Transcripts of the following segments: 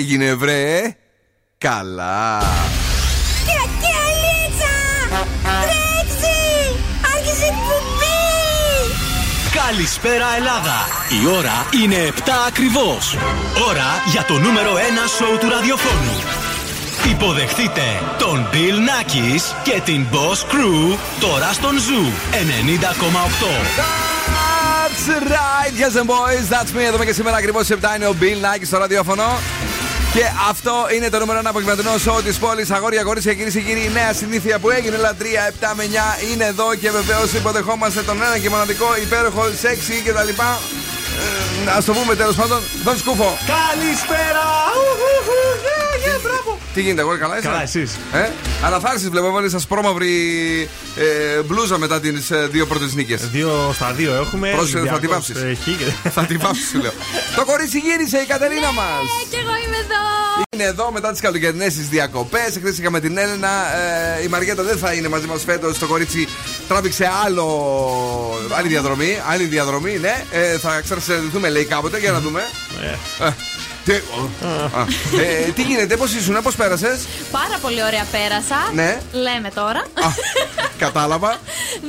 έγινε βρε; Καλά Καλησπέρα Ελλάδα! Η ώρα είναι 7 ακριβώς. Ώρα για το νούμερο 1 σοου του ραδιοφώνου. Υποδεχτείτε τον Bill Nackis και την Boss Crew τώρα στον Zoo 90,8. That's right, yes and boys, that's me. Εδώ και σήμερα ακριβώς 7 είναι ο Bill Nackis στο ραδιόφωνο. Και αυτό είναι το νούμερο 1 απογευματινό σοου της πόλης. Αγόρια, κορίτσια, κυρίες και κύριοι. Η νέα συνήθεια που έγινε λατρεία 7 με 9 είναι εδώ και βεβαίως υποδεχόμαστε τον ένα και μοναδικό υπέροχο σεξι κτλ. Ε, Α το πούμε τέλος πάντων, τον Σκούφο. Καλησπέρα! Μπράβο! Τι γίνεται, εγώ καλά είσαι; Καλά, εσείς. Ε, αναθάρσει βλέπω, βάλεις σας πρόμαυρη ε, μπλούζα μετά τις ε, δύο πρώτες νίκες. Δύο στα δύο έχουμε. Πρόσεχε, θα τη βάψεις. θα τη βάψεις, σου λέω. Το κορίτσι γύρισε η Κατερίνα μας. Ναι, και εγώ είμαι εδώ. Είναι εδώ μετά τις καλοκαιρινές τη διακοπές. Χθε είχαμε την Έλενα. Ε, η Μαριέτα δεν θα είναι μαζί μας φέτος. Το κορίτσι τράβηξε άλλο, άλλη διαδρομή. Άλλη διαδρομή, ναι. Ε, θα ξανασυναντηθούμε, λέει κάποτε, για να δούμε. Ε. Ε, τι, ε, τι γίνεται, πώς ήσουν, πώς πέρασες; Πάρα πολύ ωραία πέρασα. Ναι. Λέμε τώρα. Κατάλαβα.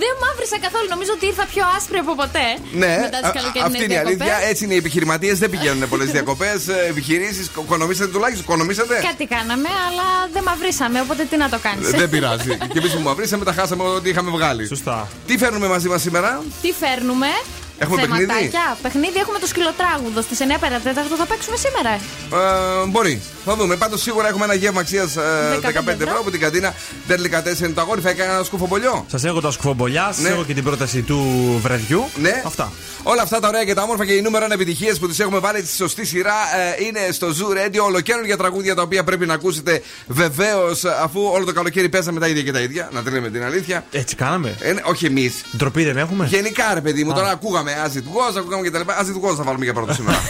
Δεν μαύρισα καθόλου. Νομίζω ότι ήρθα πιο άσπρη από ποτέ. Ναι, μετά τις καλοκαιρινές αυτή είναι η διακοπές. αλήθεια. Έτσι είναι οι επιχειρηματίες, δεν πηγαίνουν πολλές διακοπές. Επιχειρήσεις, οικονομήσατε τουλάχιστον, οικονομήσατε. Κάτι κάναμε, αλλά δεν μαυρίσαμε, οπότε τι να το κάνεις. Ε, Δεν πειράζει. και εμείς που μαυρίσαμε, τα χάσαμε ό,τι είχαμε βγάλει. Σωστά. Τι φέρνουμε μαζί μας σήμερα; Τι φέρνουμε; Έχουμε παιχνίδι; Θεματάκια. Παιχνίδι έχουμε το σκυλοτράγουδο στις 9 παρατέταρτο. Θα παίξουμε σήμερα. Ε, μπορεί. Θα δούμε. Πάντως σίγουρα έχουμε ένα γεύμα αξίας 15 ευρώ ευρώ. από την καντίνα Τέρλικα 4 είναι το αγόρι. Θα έκανε ένα σκουφομπολιό. Σας έχω τα σκουφομπολιά, σας Ναι. έχω και την πρόταση του βραδιού. Ναι. Αυτά. Όλα αυτά τα ωραία και τα όμορφα και οι νούμερο επιτυχίες που τις έχουμε βάλει στη σωστή σειρά ε, είναι στο Zoo Radio. Ολοκαίρια τραγούδια τα οποία πρέπει να ακούσετε βεβαίως αφού όλο το καλοκαίρι πέσαμε τα ίδια και τα ίδια. Να τη λέμε την αλήθεια. Έτσι κάναμε. Ε, ναι, όχι εμείς. Ντροπή δεν έχουμε; Γενικά ρε παιδί μου, Α. τώρα ακούγαμε As it was, ακούγαμε και τα λοιπά. As it was θα βάλουμε για πρώτο σήμερα.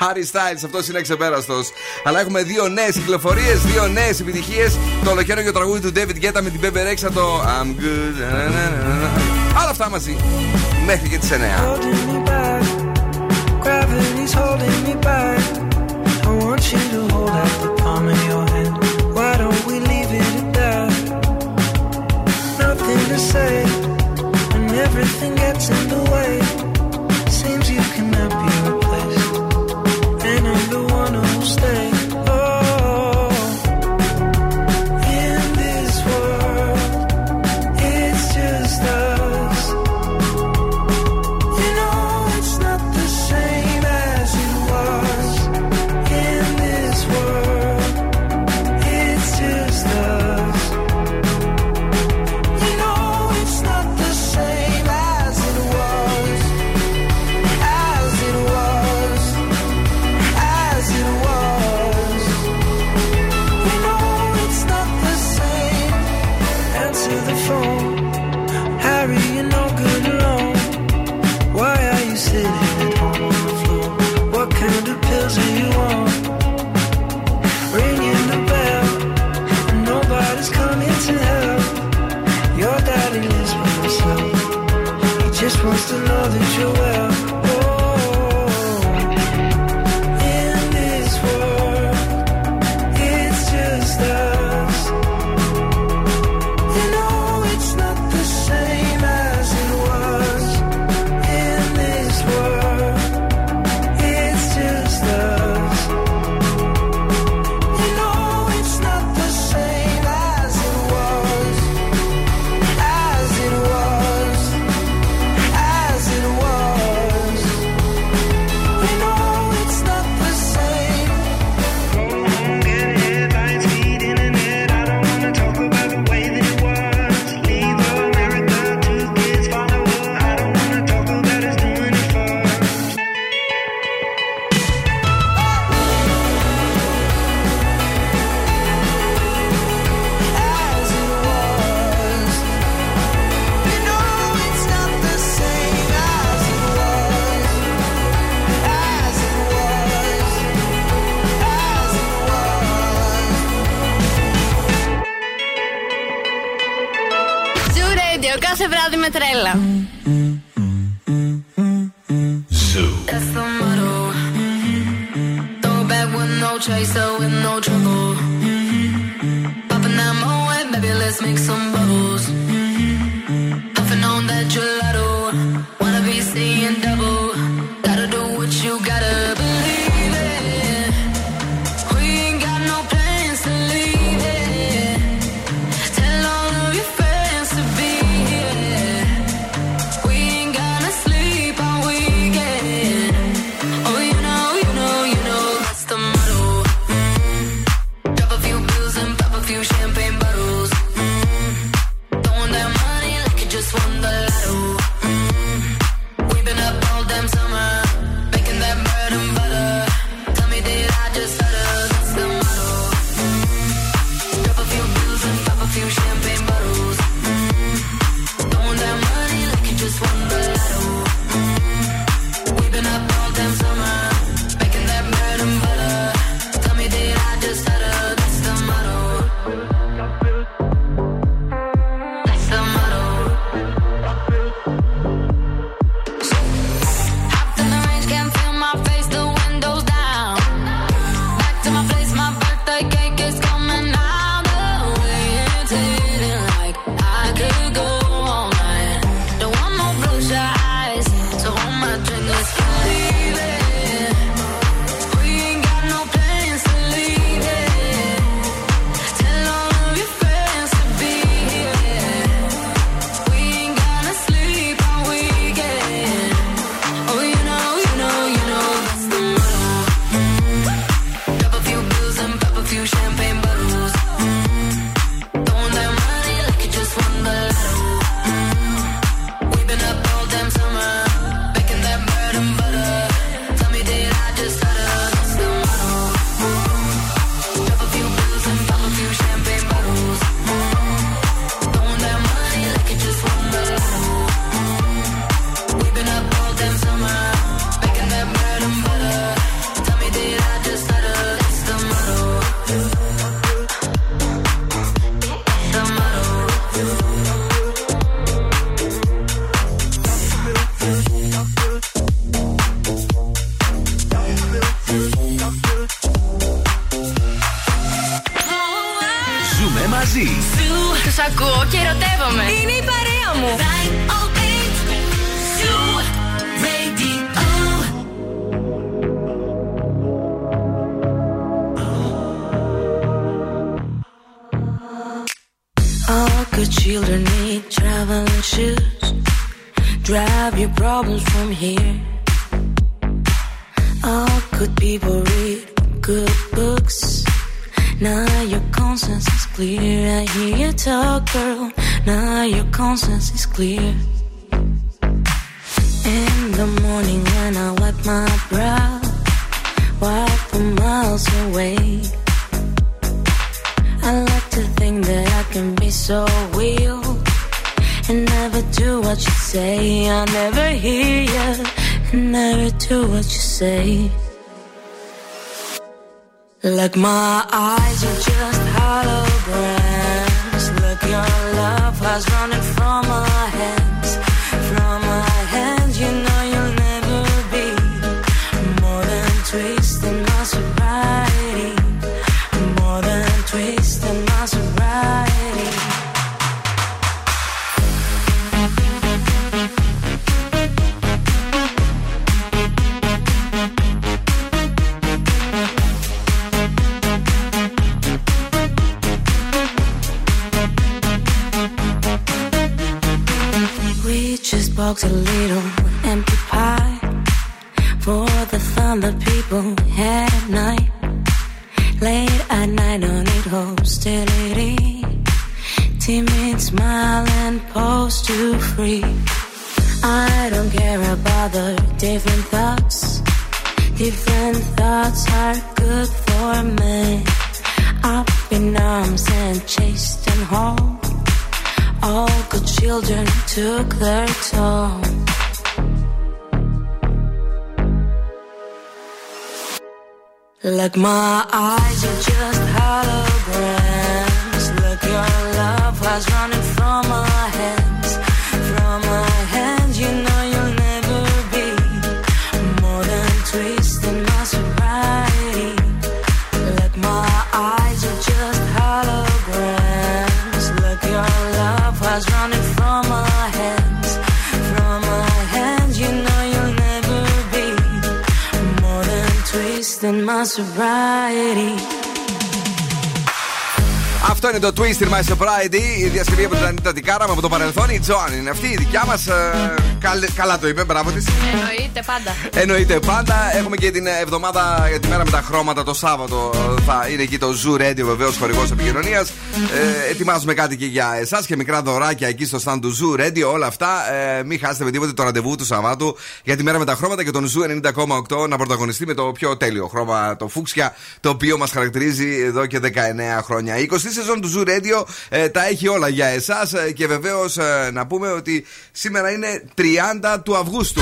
Harry Styles, αυτός είναι εξεπέραστος. Αλλά έχουμε δύο νέες κυκλοφορίες, δύο νέες επιτυχίες. Το ολοκαίριο τραγούδι του David Guetta με την Bebe Rexha το I'm good. να, να, να, να, να. Όλα αυτά μαζί. Μέχρι και τις 9. Gravity's holding me back. I want you to hold out the palm of your hand. Why don't we leave it at that? Nothing to say, and everything gets in the way. Sobriety. Αυτό είναι το Twister My Sobriety, η διασκευή από την Ανίτα Τικάρα από το παρελθόν. Η Τζοάν είναι αυτή, η δικιά μας. καλά το είπε, μπράβο της. Εννοείται πάντα. Εννοείται πάντα. Έχουμε και την εβδομάδα για τη μέρα με τα χρώματα το Σάββατο. Θα είναι εκεί το Zoo Radio, βεβαίως χορηγός επικοινωνίας. Ε, ετοιμάζουμε κάτι και για εσάς και μικρά δωράκια εκεί στο stand του Zoo Radio. Όλα αυτά. Ε, μην χάσετε με τίποτε το ραντεβού του Σαββάτου για τη μέρα με τα χρώματα και τον Zoo 90,8 να πρωταγωνιστεί με το πιο τέλειο χρώμα, το φούξια, το οποίο μας χαρακτηρίζει εδώ και 19 χρόνια. Η 20η σεζόν του Zoo Radio ε, τα έχει όλα για εσάς και βεβαίως ε, να πούμε ότι σήμερα είναι 30 του Αυγούστου.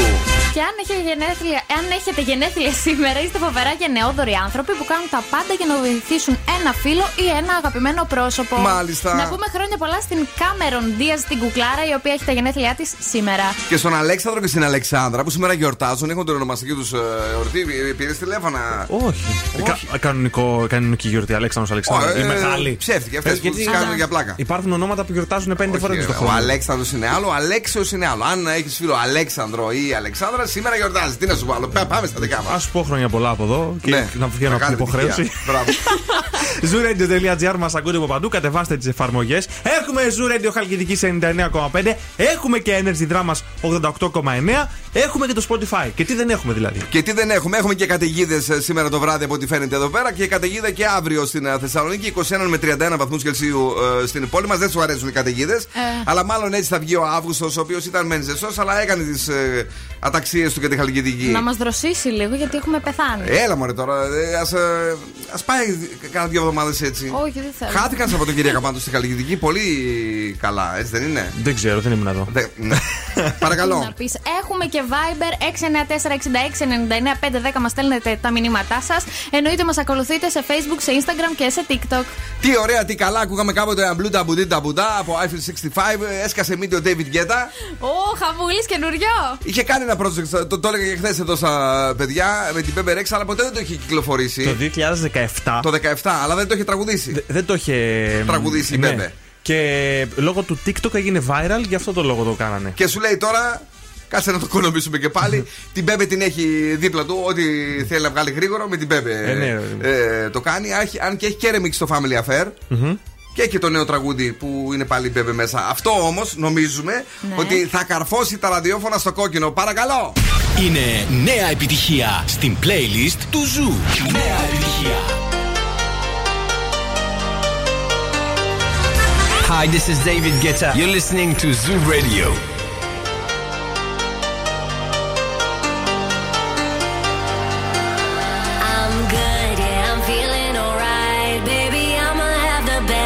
Και αν έχετε, γενέθλια, αν έχετε γενέθλια σήμερα, είστε φοβερά και νεόδοροι άνθρωποι που κάνουν τα πάντα για να βοηθήσουν ένα φίλο ή ένα αγαπημένο πρόσωπο. Μάλιστα. Να πούμε χρόνια πολλά στην Κάμερον Δίας την Κουκλάρα, η οποία έχει τα γενέθλιά της σήμερα. Και στον Αλέξανδρο και στην Αλεξάνδρα που σήμερα γιορτάζουν, έχουν τον ονομαστική τους εορτή. Πήρες τηλέφωνα; Όχι. Κα- κανονικό, κανονική γιορτή, Αλέξανδρος Αλεξάνδρου. Ε, Η μεγάλη. Ψεύτηκε αυτές Ε, που γιατί- τι κάνουν για πλάκα. Υπάρχουν ονόματα που γιορτάζουν πέντε Όχι, φορές το ο χρόνο. Αλέξανδρος είναι άλλο, ο Αλέξιος είναι άλλο. Αν έχεις φίλο Αλέξανδρο ή Αλεξάνδρα, σήμερα γιορτάζει. Τι να σου βάλω, Πέ- πάμε στα δικά μας. Α σου πω χρόνια πολλά από εδώ και Ναι. να βγαίνω από την υποχρέωση. Μπράβο. Zooradio.gr μας ακούτε από παντού, κατεβάστε τις εφαρμογές. Έχουμε Zoo Radio Χαλκιδική σε 99,5. Έχουμε και Energy Drama 88,9. Έχουμε και το Spotify. Και τι δεν έχουμε δηλαδή; Και τι δεν έχουμε, έχουμε και καταιγίδες σήμερα το βράδυ από ό,τι φαίνεται εδώ πέρα και καταιγίδα και αύριο στην ε, Θεσσαλονίκη. 21 με 31 βαθμούς Κελσίου ε, στην πόλη μας. Δεν σου αρέσουν οι καταιγίδες. Αλλά μάλλον έτσι θα βγει ο Αύγουστος, ο οποίος ήταν μεν ζεστός, αλλά έκανε τις ε, αταξίες του και τη χαλκιδική. Να μας δροσίσει λίγο γιατί έχουμε πεθάνει. Έλα μωρέ τώρα, ε, ας, ε, ας πάει κάνα δύο εβδομάδες έτσι. Όχι, δεν θέλω. Χάθηκαν Σαββατοκύριακα πάντως στη Χαλκιδική πολύ καλά, έτσι δεν είναι; Δεν ξέρω, δεν ήμουν εδώ. Δε- ναι. Να Παρακαλώ. πεις. Έχουμε και Viber 694-66-99-510 μας στέλνετε τα μηνύματά σας. Εννοείται μας ακολουθείτε σε Facebook, σε Instagram και σε TikTok. Τι ωραία, τι καλά, ακούγαμε κάποτε ένα μπλούτα μπουντί τα μπουντά από Eiffel 65. Έσκασε μύτη ο David Guetta. Ω, χαβούλη καινούριο. Είχε κάνει ένα project, το, το έλεγα και χθες εδώ στα παιδιά με την Pepe Rex, αλλά ποτέ δεν το είχε Το κυκλοφορήσει. 2017 Το 17, αλλά δεν το είχε τραγουδήσει. δε- δεν το είχε. Τραγουδήσει η ναι. Μπέμπε. Και λόγω του TikTok έγινε viral, γι' αυτό το λόγο το κάνανε. Και σου λέει τώρα, κάτσε να το οικονομήσουμε και πάλι. την Μπέμπε την έχει δίπλα του, ό,τι θέλει να βγάλει γρήγορο με την Μπέμπε. Ε, ναι. ε, το κάνει, Άχι- αν και έχει και remix στο Family Affair. Και έχει και το νέο τραγούδι που είναι πάλι η Μπέμπε μέσα. Αυτό όμως νομίζουμε Ναι. ότι θα καρφώσει τα ραδιόφωνα στο κόκκινο. Παρακαλώ! Είναι νέα επιτυχία στην playlist του Ζου. Νέα επιτυχία. Hi, this is David Guetta. You're listening to Zoo Radio.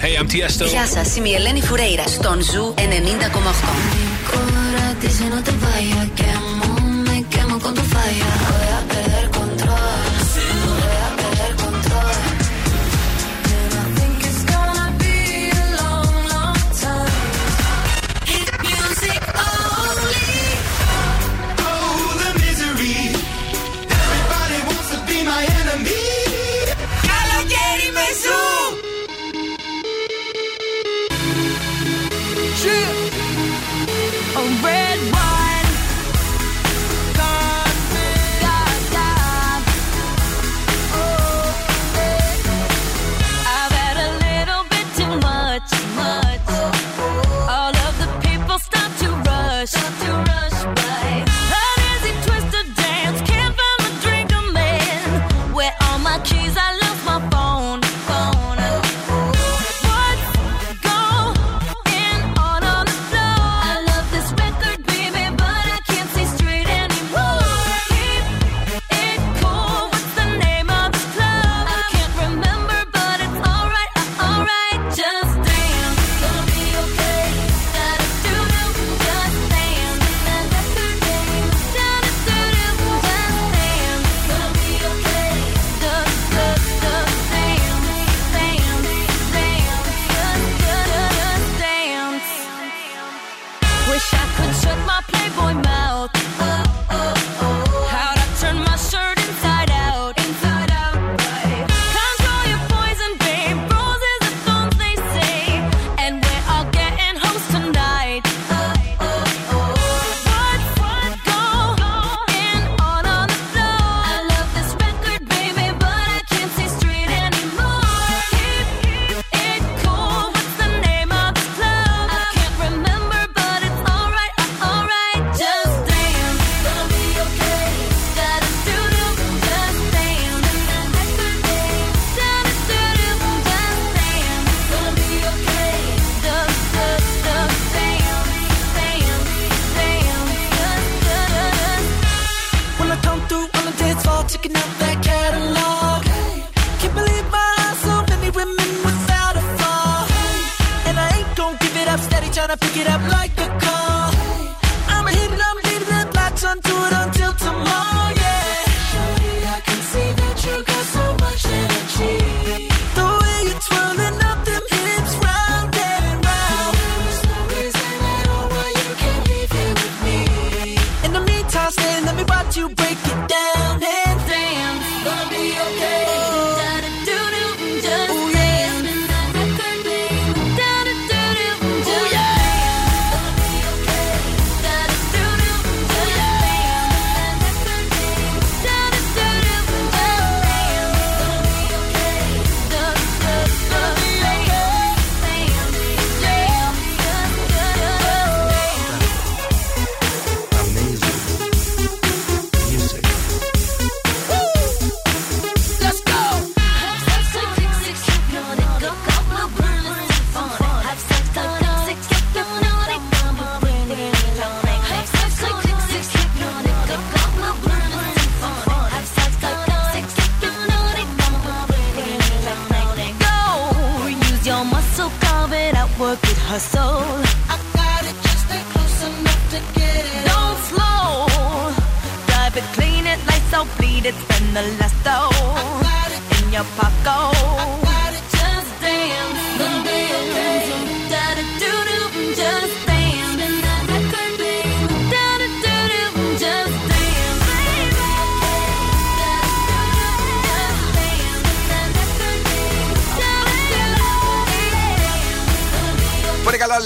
Hey, I'm Tiesto. Γεια σας, είμαι η Ελένη Φουρέιρα στον Ζου 90,8.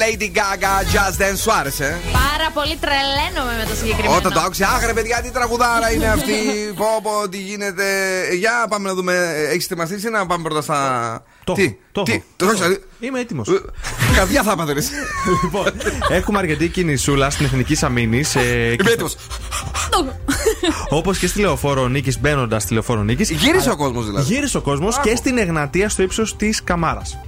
Lady Gaga, Just Dance, σου άρεσε; Πάρα πολύ τρελαίνομαι με το συγκεκριμένο. Όταν το άκουσα, άχρε παιδιά, τι τραγουδάρα είναι αυτή. πω, πω, τι γίνεται. Για πάμε να δούμε. Έχεις ετοιμαστείς ή να πάμε πρώτα στα. Το τι, έχω, το τι, έχω. το έχεις, δηλαδή. Είμαι έτοιμος. Ε, Καρδιά θα έπατε. λοιπόν, έχουμε αρκετή κινησούλα στην εθνική αμήνη. Ε, Είμαι έτοιμος. Όπως και στη λεωφόρο Νίκης, μπαίνοντας στη λεωφόρο Νίκης. Γύρισε ο κόσμος δηλαδή. Γύρισε ο κόσμος και στην Εγνατία στο ύψος της Καμάρας.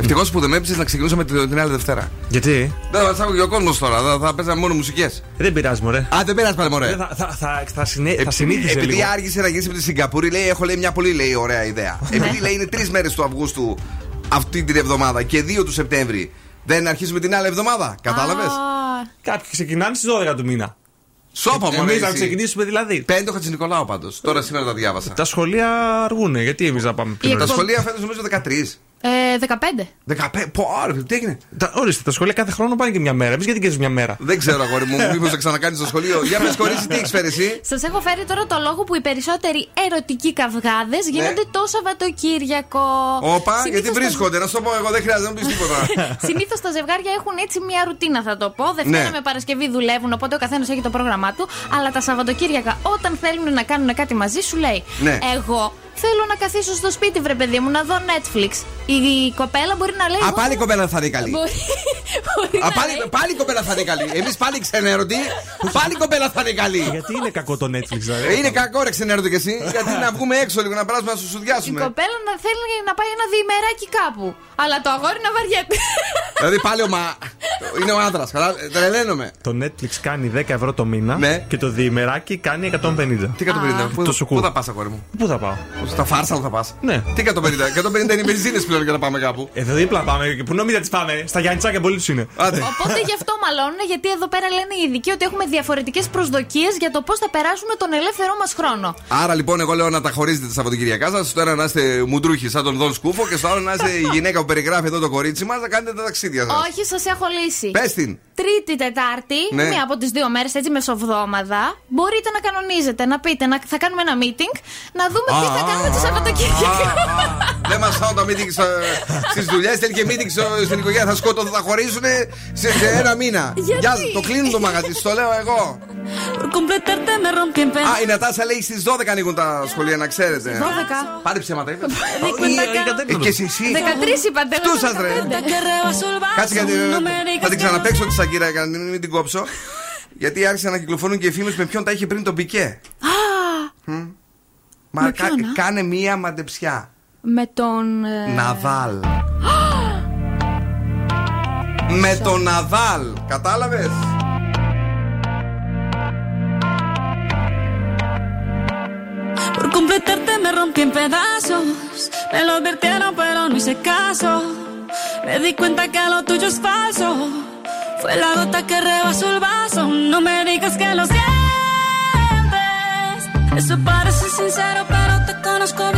Ευτυχώς που δεν με έπεισε να ξεκινούσαμε την την άλλη Δευτέρα. Γιατί; Δεν θα άκουγε ο κόσμος τώρα, θα, θα παίζαμε μόνο μουσικές. Δεν πειράζει, μωρέ. Α, δεν πέρασε πάλι, μωρέ. Ε, Θα, θα, θα, θα, συνέ, θα Επει- συνήθιζε Επειδή λίγο. άργησε να γίνει από τη Σιγκαπούρη, λέει: Έχω λέει, μια πολύ λέει, ωραία ιδέα. Επειδή λέει είναι τρεις μέρες του Αυγούστου αυτή την εβδομάδα και δύο του Σεπτέμβρη. Δεν αρχίζουμε την άλλη εβδομάδα. Κατάλαβες; Κάποιοι ξεκινάνε στις 12 του μήνα. Σώπα μου, Εμείς να ξεκινήσουμε δηλαδή. Πέντε Χατζη Νικολάου πάντως. Τώρα σήμερα τα διάβασα. Τα σχολεία αργούνε. Γιατί εμείς να πάμε πιο Τα νωρίς. σχολεία φέτος νομίζω 13. Ε, 15. 15. Πω, άρα, τι έγινε; Τα, ορίστε, τα σχολεία κάθε χρόνο πάνε και μια μέρα. Εμείς γιατί και μια μέρα; Δεν ξέρω, αγόρι μου, μήπως θα ξανακάνεις στο σχολείο. Για με συγχωρήσει, τι έχεις φέρει εσύ; Σας έχω φέρει τώρα το λόγο που οι περισσότεροι ερωτικοί καυγάδες γίνονται το Σαββατοκύριακο. Όπα, Συνήθως γιατί τα- βρίσκονται, να σου το πω εγώ, δεν χρειάζεται να μου πεις τίποτα. Συνήθως τα ζευγάρια έχουν έτσι μια ρουτίνα, θα το πω. Δευτέρα Ναι. με Παρασκευή δουλεύουν, οπότε ο καθένας έχει το πρόγραμμά του. Αλλά τα Σαββατοκύριακα, όταν θέλουν να κάνουν κάτι μαζί, σου λέει Ναι. Εγώ θέλω να καθίσω στο σπίτι, βρε παιδί μου, να δω Netflix. Η κοπέλα μπορεί να λέει. Α, «Εγώ πάλι η θέλω- κοπέλα θα είναι καλή. Μπορεί, μπορεί Α, να πάλι, λέει- πάλι η κοπέλα θα είναι καλή. Εμείς πάλι ξενέρωτοι, πάλι η κοπέλα θα είναι καλή. Γιατί είναι κακό το Netflix, δηλαδή; Ε, Είναι κακό ρε ξενέρωτο κι εσύ. Γιατί να βγούμε έξω λίγο να περάσουμε να σου Η σουδιάσουμε. κοπέλα να θέλει να πάει ένα διημεράκι κάπου. Αλλά το αγόρι να βαριέται. Δηλαδή πάλι ο μα. Είναι ο άντρας. Τρελαίνομαι. Το Netflix κάνει 10 ευρώ το μήνα Ναι. και το διημεράκι κάνει 150. Τι 150. Πού- Το σουκού. Πού θα πας, αγόρι μου; Πού θα πάω; Στα φάρσα θα πας. Ναι. Τι 150. 150 είναι οι μπενζίνε πλέον για να πάμε κάπου. Εδώ δίπλα πάμε. Και Πού νομίζετε τι πάμε. Στα Γιάννητσάκια πολύ του είναι. Άντε. Οπότε γι' αυτό μαλώνουν, γιατί εδώ πέρα λένε οι ειδικοί ότι έχουμε διαφορετικές προσδοκίες για το πώς θα περάσουμε τον ελεύθερό μας χρόνο. Άρα λοιπόν, εγώ λέω να τα χωρίζετε τα Σαββατοκυριακά σας. Στο ένα να είστε μουντρούχοι σαν τον Δον Σκούφο και στο άλλο να είστε η γυναίκα που περιγράφει εδώ το κορίτσι μας να κάνετε τα ταξίδια σας. Όχι, σας έχω λύσει. Πες την. Τρίτη, Τετάρτη, Ναι. μία από τις δύο μέρες, έτσι μεσοβδόμαδα, μπορείτε να κανονίζετε, να πείτε, να, θα κάνουμε ένα meeting, να δούμε τι θα Α, κάνουμε το α, Σαββατοκύριακο. Δεν μας φάουν τα meeting στις δουλειές, θέλει και meeting στο- στην οικογένεια. Θα σκότω, θα χωρίσουν σε, σε ένα μήνα. Γιατί; Γεια σας, το κλείνουν το μαγαζί, στο λέω εγώ. Por completarte me rompí en Α, η Νατάσα λέει στις 12 ανοίγουν τα σχολεία, να ξέρετε. 12. Πάρε ψέματα, είπε. Ε, Ε, και εσύ, εσύ. 13 είπατε. εγώ Στούσας, ρε. 15. que rebaso el vaso. Κάτσε γιατί No me θα digas την que ξαναπέξω τη Σαγκύρα για να μην την κόψω. Γιατί άρχισαν να κυκλοφορούν και οι φήμες με ποιον τα είχε πριν τον Πικέ. Μα Με κα- ποιον, α? κάνε μία μαντεψιά. Με τον. ε, Ναδάλ. Με τον Ναδάλ. Κατάλαβες completarte me rompí en pedazos. Me lo advirtieron, pero no hice caso. Me di cuenta que lo tuyo es falso. Fue la gota que rebasó el vaso. No me digas que lo sientes. Eso parece sincero, pero te conozco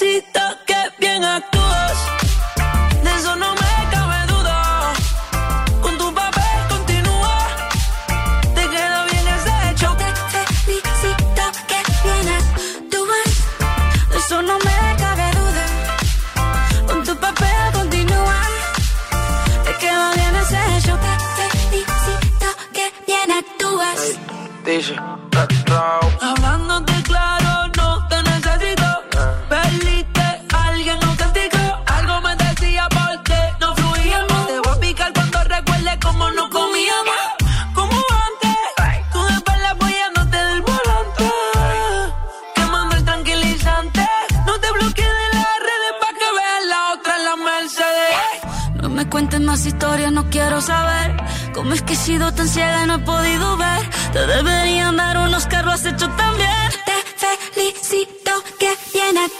Felicito que bien actúas. De eso no me cabe duda. Con tu papel continúa. Te queda bien ese hecho. Te felicito que bien actúas. De eso no me cabe duda. Con tu papel continúa. Te queda bien ese hecho. Te felicito que bien actúas. Dice, más historias, no quiero saber. ¿Cómo es que he sido tan ciega y no he podido ver? Te deberían dar unos lo has hecho tan bien. Te felicito que bien actúas. De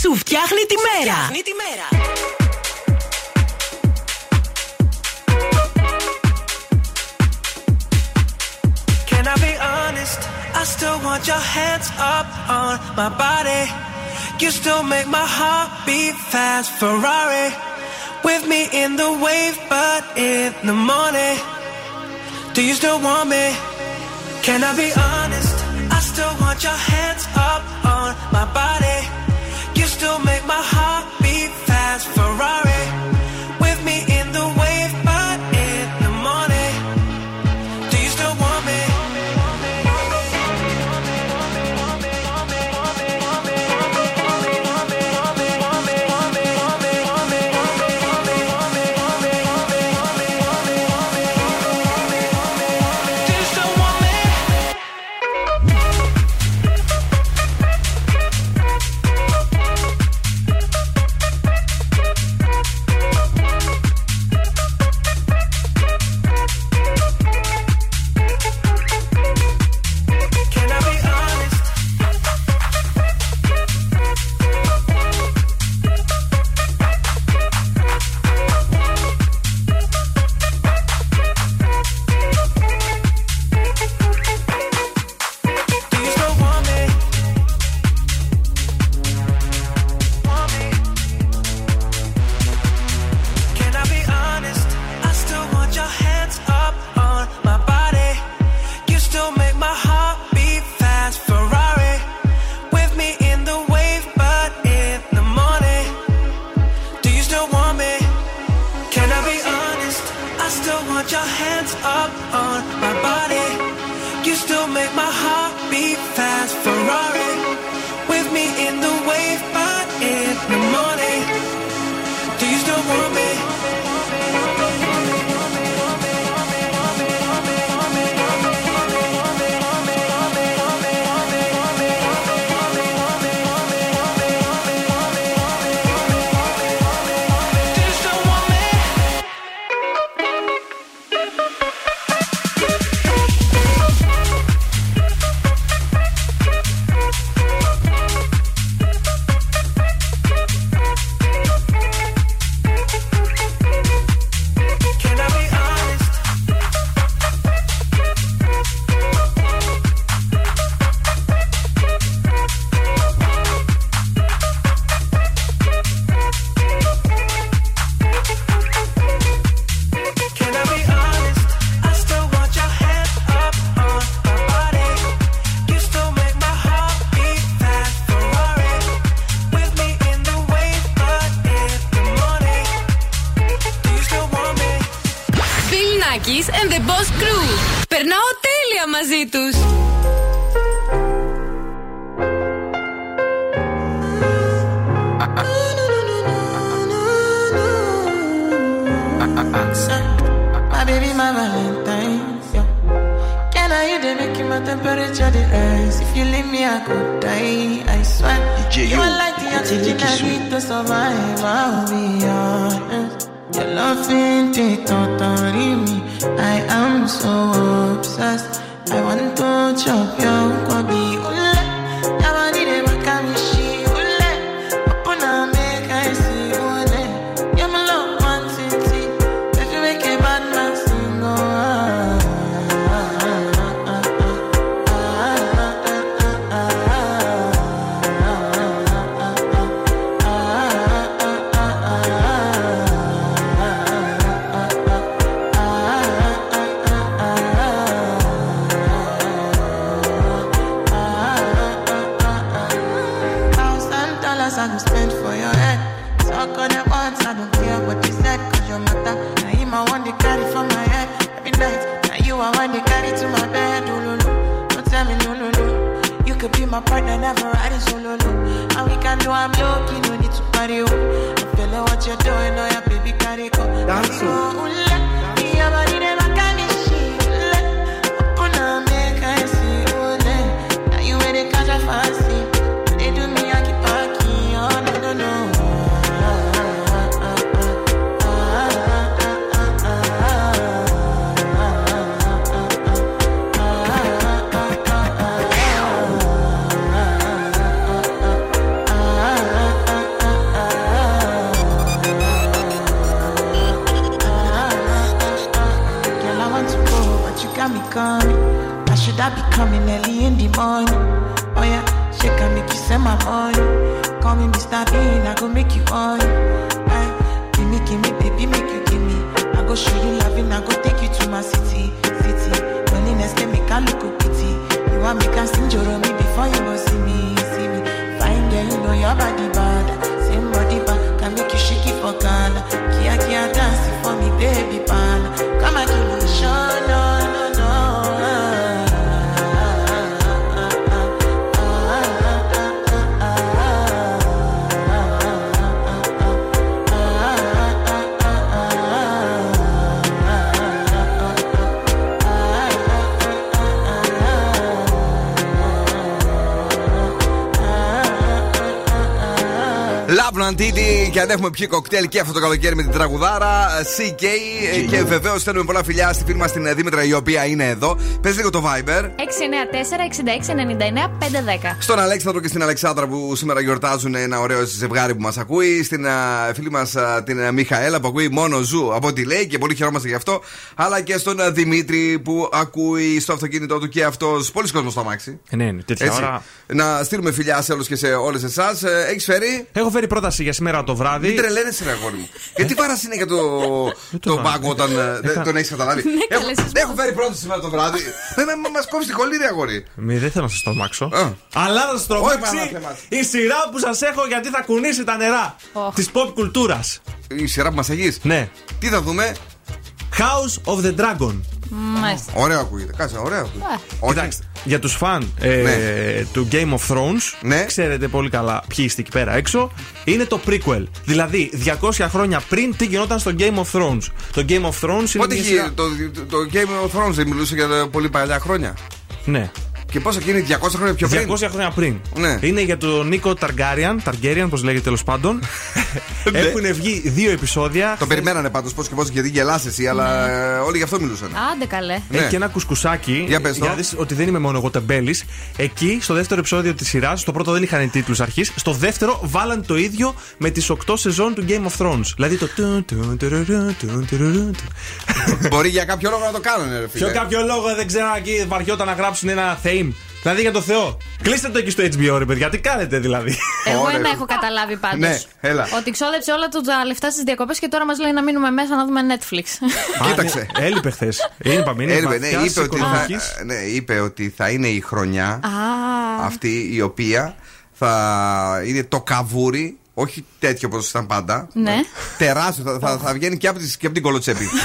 Σου φτιάχνει τη μέρα. Can I be honest? I still want your hands up on my body. You still make my heart beat fast. Ferrari with me in the wave, but in the morning. Do you still want me? Can I be honest? I still want your hands up on my body. Ferrari έχουμε πιει κοκτέιλ και αυτό το καλοκαίρι με την τραγουδάρα CK. Και βεβαίως στέλνουμε πολλά φιλιά στη φίλη μα την Δήμητρα η οποία είναι εδώ. Πες λίγο το Viber. 694-6699-510. Στον Αλέξανδρο και στην Αλεξάνδρα που σήμερα γιορτάζουν ένα ωραίο ζευγάρι που μας ακούει. Στην α, φίλη μας την α, Μιχαέλα που ακούει μόνο ζου από ό,τι λέει και πολύ χαιρόμαστε γι' αυτό. Αλλά και στον α, Δημήτρη που ακούει στο αυτοκίνητό του και αυτός. Πολλοί κόσμος στο αμάξι. Ε, Ναι, ναι, τέτοια Έτσι. ώρα. Να στείλουμε φιλιά σε όλους και σε όλες εσάς. Έχεις φέρει; Έχω φέρει πρόταση για σήμερα το βράδυ. Μην τρελαίνεσαι, ρε αγόρι μου. Γιατί βάρας είναι για το, το βάρα. μπάγκο όταν ε, δεν Είχα- τον έχεις καταλάβει. Ναι, έχω, καλές, σας έχω φέρει πρώτη σήμερα το βράδυ. Μας κόβει τη κολλή, ρε αγόρι. Μη, δεν θέλω να σας τρομάξω. Α. Αλλά θα σας τρομάξει Παναθέμα. η σειρά που σας έχω γιατί θα κουνήσει τα νερά Οχ. της pop κουλτούρας. Η σειρά που μας αγεί. Ναι. Τι θα δούμε; House of the Dragon. Μάλιστα. Ωραίο ακούγεται. Κάτσε, ωραίο ακούγεται. Όχι. Κοιτάξτε, για τους φαν ε, Ναι. του Game of Thrones, Ναι. ξέρετε πολύ καλά ποιοι είστε εκεί πέρα έξω, είναι το prequel. Δηλαδή, 200 χρόνια πριν τι γινόταν στο Game of Thrones. Το Game of Thrones είναι Πότε μια είχε σειρά... το, το, το Game of Thrones δεν μιλούσε για τα πολύ παλιά χρόνια. Ναι. Και πόσο και είναι 200 χρόνια πιο πριν. 200 χρόνια πριν. Ναι. Είναι για τον Νίκο Ταργκάριαν, Ταργκέριαν, πώ λέγεται τέλος πάντων. Έχουν βγει δύο επεισόδια. Ναι. Το περιμένανε πάντως πώς και πώς γιατί γελάς εσύ, αλλά ε, όλοι γι' αυτό μιλούσαν. Άντε καλέ. Ναι. Έχει και ένα κουσκουσάκι. Για πες το. να δεις ότι δεν είμαι μόνο εγώ τεμπέλης. Εκεί, στο δεύτερο επεισόδιο της σειράς, στο πρώτο δεν είχαν τίτλους αρχής. Στο δεύτερο βάλαν το ίδιο με τις 8 σεζόν του Game of Thrones. Δηλαδή το. του, του, τουρουρου, του, τουρουρου, του. Μπορεί για κάποιο λόγο να το κάνουν, ρε φίλε. Ποιο κάποιο λόγο δεν ξέρω εκεί βαριόταν να γράψουν ένα theme. Δηλαδή για το Θεό. Κλείστε το εκεί στο HBO, ρε παιδιά. Τι κάνετε δηλαδή. Εγώ Ωραία. ένα έχω καταλάβει πάντως. Ναι, έλα. Ότι ξόδεψε όλα του τα λεφτά στις διακοπές και τώρα μας λέει να μείνουμε μέσα να δούμε Netflix. Κοίταξε. Α, ναι, Έλειπε χθες. Είπαμε, είναι Έλειπε, ναι, βαθιάς είπε ότι, θα, οικονομικής. ναι, είπε ότι θα είναι η χρονιά Α, αυτή η οποία θα είναι το καβούρι, όχι τέτοιο όπως ήταν πάντα. Ναι. Τεράστιο, θα, θα, θα βγαίνει και από, τις, και από την κολοτσέπη.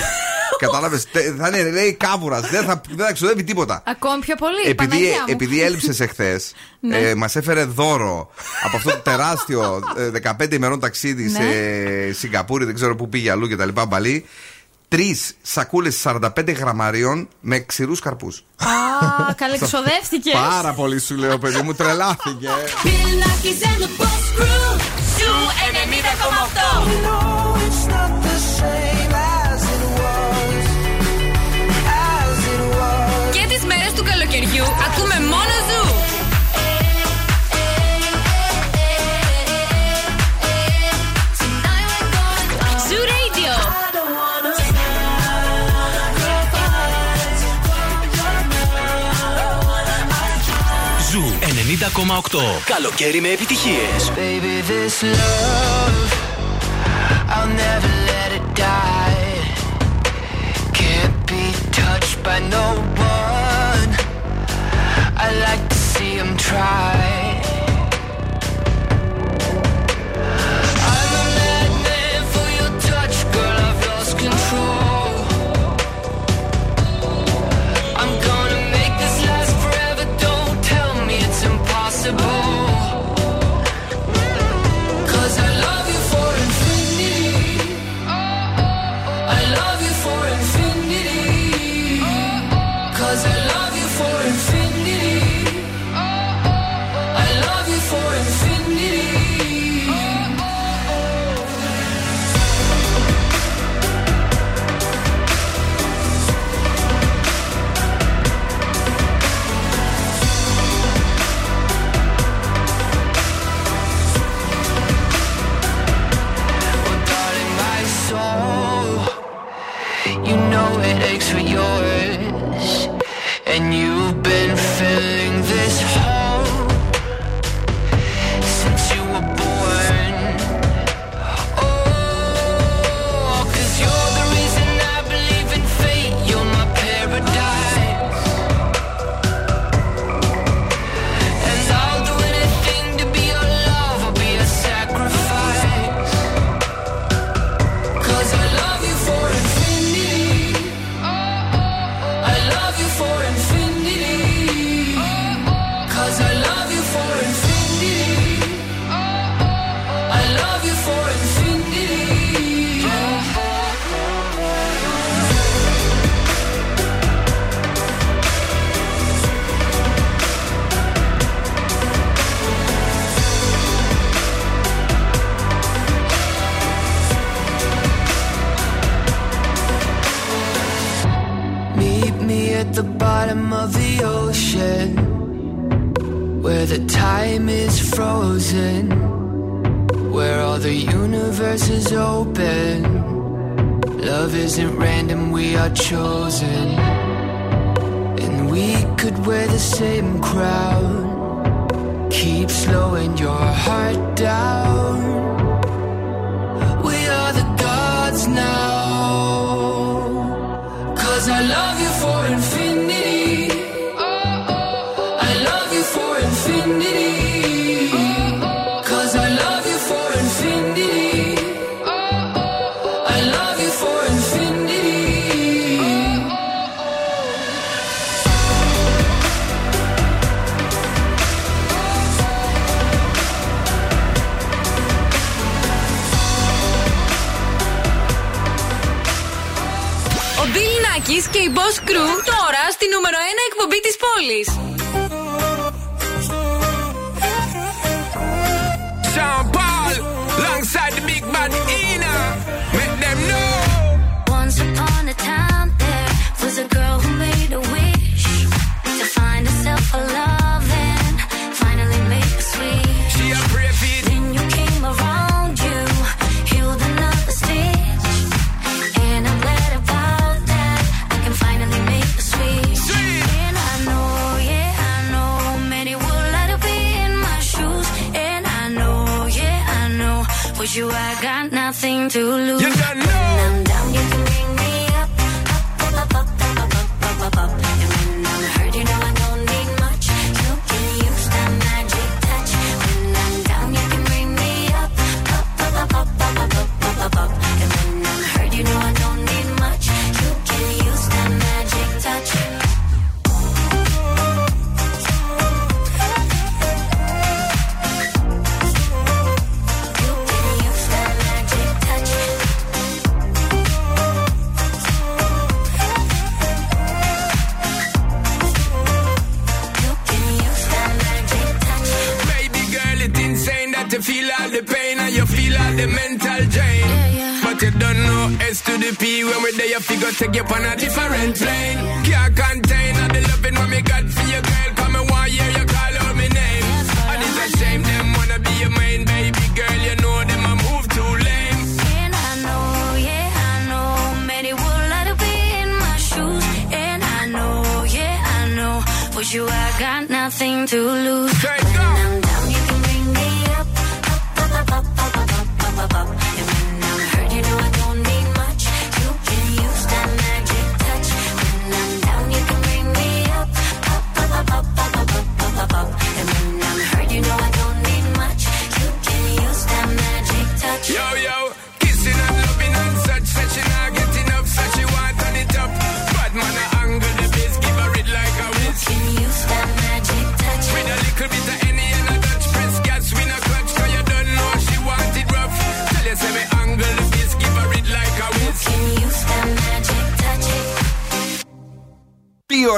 Κατάλαβες. Θα είναι λέει κάβουρας. Δεν θα, δεν ξοδεύει τίποτα. Ακόμη πιο πολύ. Επειδή, επειδή έλειψες εχθές, ναι. ε, μας έφερε δώρο από αυτό το τεράστιο ε, 15 ημερών ταξίδι ναι. σε Σιγκαπούρη, δεν ξέρω πού πήγε αλλού κτλ. Μπαλί. Τρεις σακούλες 45 γραμμαρίων με ξηρούς καρπούς. Α, καλοξοδεύτηκες. Πάρα πολύ σου λέω, παιδί μου, τρελάθηκε. 90,8. Του καλοκαιριού ακούμε μόνο Zoo. Ζου Radio. Ζου 90,8. Καλοκαίρι με επιτυχίες. Baby, this love, I'll never let it die. Can't be touched by no one. I like to see him try. yours, and you. Are chosen. And we could wear the same crown. Keep slowing your heart down. We are the gods now. Cause I love you εκπομπή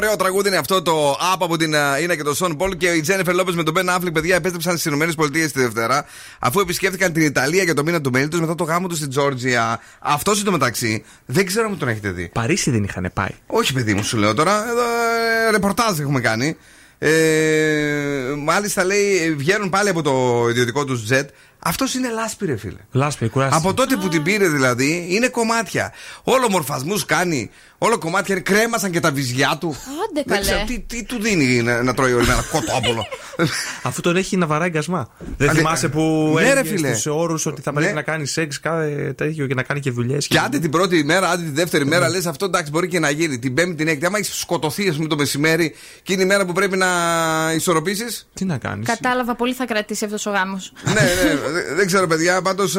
ωραίο τραγούδι είναι αυτό το App από την uh, Ίνα και τον Σον Πολ και η Τζένεφερ Λόπε με τον Μπεν Affleck, παιδιά, επέστρεψαν στις ΗΠΑ τη Δευτέρα, αφού επισκέφθηκαν την Ιταλία για το μήνα του μέλη του μετά το γάμο τους στην Τζόρτζια. Αυτό μεταξύ δεν ξέρω αν τον έχετε δει. Παρίσι δεν είχαν πάει. Όχι, παιδί μου, σου λέω τώρα. Εδώ ε, ρεπορτάζ έχουμε κάνει. Ε, μάλιστα λέει βγαίνουν πάλι από το ιδιωτικό τους τζετ. Αυτός είναι λάσπη, ρε φίλε. Λάσπη, κουράστηκε. Από τότε που την πήρε δηλαδή είναι κομμάτια. Όλο μορφασμούς κάνει. Όλο κομμάτια είναι. Κρέμασαν και τα βυζιά του. Άντε Δεν ξέρω καλέ. τι, τι του δίνει να, να τρώει ορισμένα κοτόπουλο. Αφού τον έχει να βαράει γκασμά. Δεν Ale- θυμάσαι που Ναι, ρε, έλεγε φίλε. στους όρους ότι θα πρέπει Ναι. να κάνει σεξ κάθε τέτοιο και να κάνει και δουλειές. και άντε την πρώτη μέρα, άντε τη δεύτερη μέρα, λες αυτό εντάξει μπορεί και να γίνει. Την πέμπτη, την έκτη. Άμα έχεις σκοτωθεί, ας πούμε, το μεσημέρι και είναι η μέρα που πρέπει να ισορροπήσεις. Τι να κάνεις; Κατάλαβα πολύ θα κρατήσει αυτός ο γάμος. ναι, ναι, δε- δεν ξέρω, παιδιά. Πάντως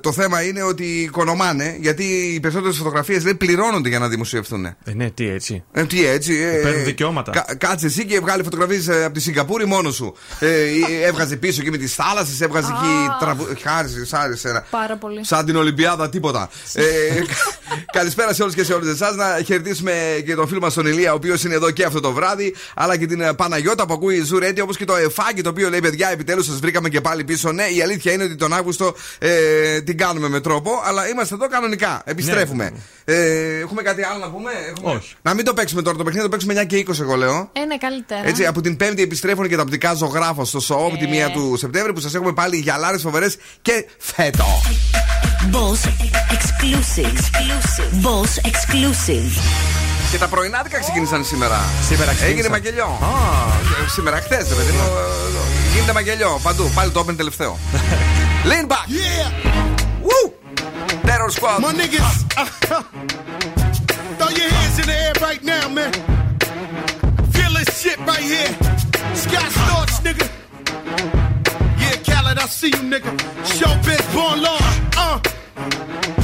το θέμα είναι ότι οικονομάνε γιατί οι περισσότερες φωτογραφίες δεν πληρώνονται για να δημοσιευθούν. Ε, ναι, τι έτσι. Ε, τι έτσι. Ε, Παίρνουν δικαιώματα. κα- κάτσε εσύ και βγάλει φωτογραφίες από τη Σιγκαπούρη μόνο σου. Ε, ε, έβγαζε πίσω και με τις θάλασσες, έβγαζε εκεί. Τραβου... Χάρη, χάρη, ένα. Πάρα πολύ. Σαν την Ολυμπιάδα, τίποτα. ε, κα- καλησπέρα σε όλους και σε όλες εσάς. Να χαιρετήσουμε και τον φίλο μας τον Ηλία, ο οποίος είναι εδώ και αυτό το βράδυ. Αλλά και την ε, Παναγιώτα που ακούει Zoo Radio, όπως και το Εφάκι, το οποίο λέει: Παιδιά, επιτέλους σας βρήκαμε και πάλι πίσω. Ναι, η αλήθεια είναι ότι τον Αύγουστο ε, την κάνουμε με τρόπο, αλλά είμαστε εδώ κανονικά. Επιστρέφουμε. Ε, έχουμε κάτι άλλο να πούμε; Έχουμε... Όχι. Να μην το παίξουμε τώρα το παιχνίδι, το παίξουμε 9 και 20, εγώ λέω. Ε, ναι, καλύτερα. Έτσι, από την Πέμπτη επιστρέφουν και τα οπτικά ζωγράφος στο show από τη Ε. 1 του Σεπτέμβρη που σας έχουμε πάλι γυαλάρες φοβερές και φέτο. Boss exclusive. Boss exclusive. Και τα πρωινάδικα ξεκίνησαν σήμερα. Σήμερα ξεκίνησαν. Έγινε μαγελιό. Ε, Σήμερα, χθες, ρε παιδί μου. Ε, Γίνεται μαγελιό παντού. Πάλι το open τελευταίο. Lean back. Yeah, Woo! Terror Squad. my niggas. Throw your hands in the air right now, man. Feel this shit right here. Scott Storch, nigga. Yeah, Khaled, I see you, nigga. Showbiz, born law. Uh, yeah. Uh,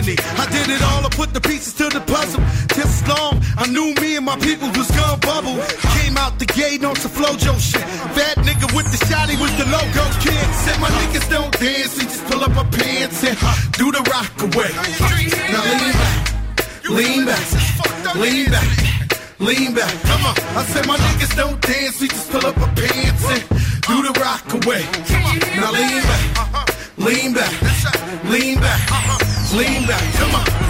larceny. I did it all, I put the pieces to the puzzle. As long, I knew me and my people was gonna bubble. Came out the gate on some flojo shit. Fat nigga with the shotty was the logo kid. Said my niggas don't dance, we just pull up our pants and do the rock away. Now lean back, lean back, lean back. Lean back, come on. I said my niggas don't dance, we just pull up our pants and do the rock away. Now lean back, lean back, lean back, lean back, come on.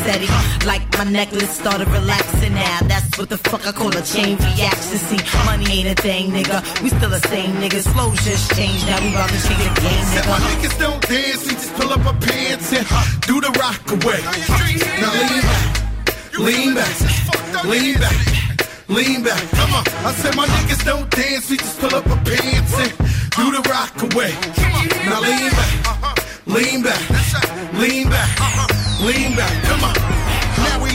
steady. Like my necklace started relaxing now. That's what the fuck I call a chain reaction. See, money ain't a thing, nigga. We still the same niggas. Flows just changed. Now we about to change the game, Said my niggas don't dance, we just pull up our pants and do the rock away. Now lean back, lean back, lean back, lean back. Come on, I said my niggas don't dance, we just pull up our pants and do the rock away. Now lean back, lean back, lean back, lean back. Come on.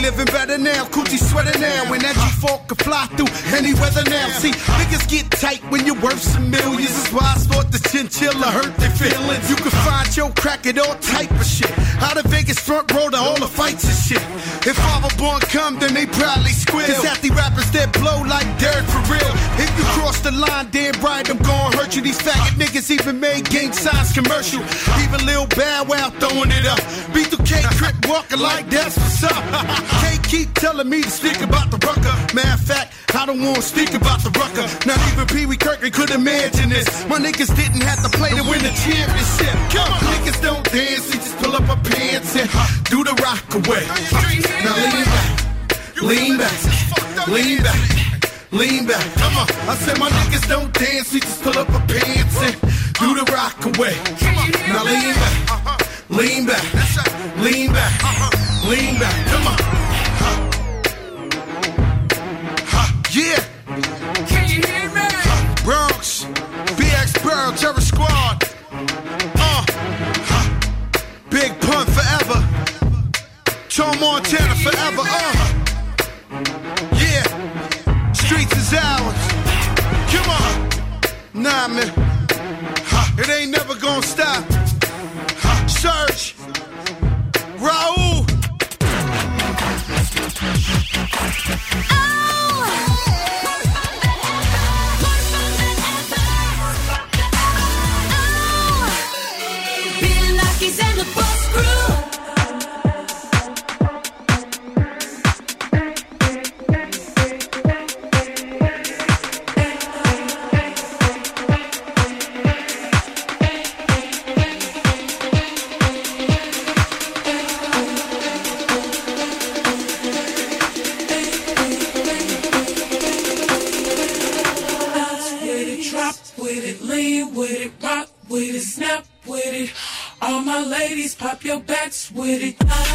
Living better now, coochie sweater now. When that G4 can fly through any weather now. See, niggas get tight when you're worth some millions. That's why I thought the chinchilla hurt their feelings. You can find your crack at all type of shit. Out of Vegas front row to all the fights and shit. If Father Born come, then they probably squeal. Cause half the rappers that blow like dirt for real. If you cross the line, damn right, I'm gonna hurt you. These faggot niggas even made gang signs commercial. Even Lil Bow Wow throwing it up. B2K Crip walking like that's what's up. Can't keep telling me to speak about the rucker. Matter of fact, I don't want to speak about the rucker. Not even Pee Wee Kirkland could imagine this. My niggas didn't have to play to win the championship. Come on, niggas don't dance, they just pull up our pants and do the rock away. Now lean back, lean back, lean back. Lean back, come on. I said my niggas don't dance, we just pull up our pants and do the rock away. Now lean back, lean back, lean back, lean back, come on. Yeah. Can you hear me? Bronx, BX Pearl, Terror Squad. Uh. Huh. Big Pun forever. Tom Montana forever. Uh. Yeah. Streets is ours. Come on. Nah, man. It ain't never gonna stop. Oh. With it,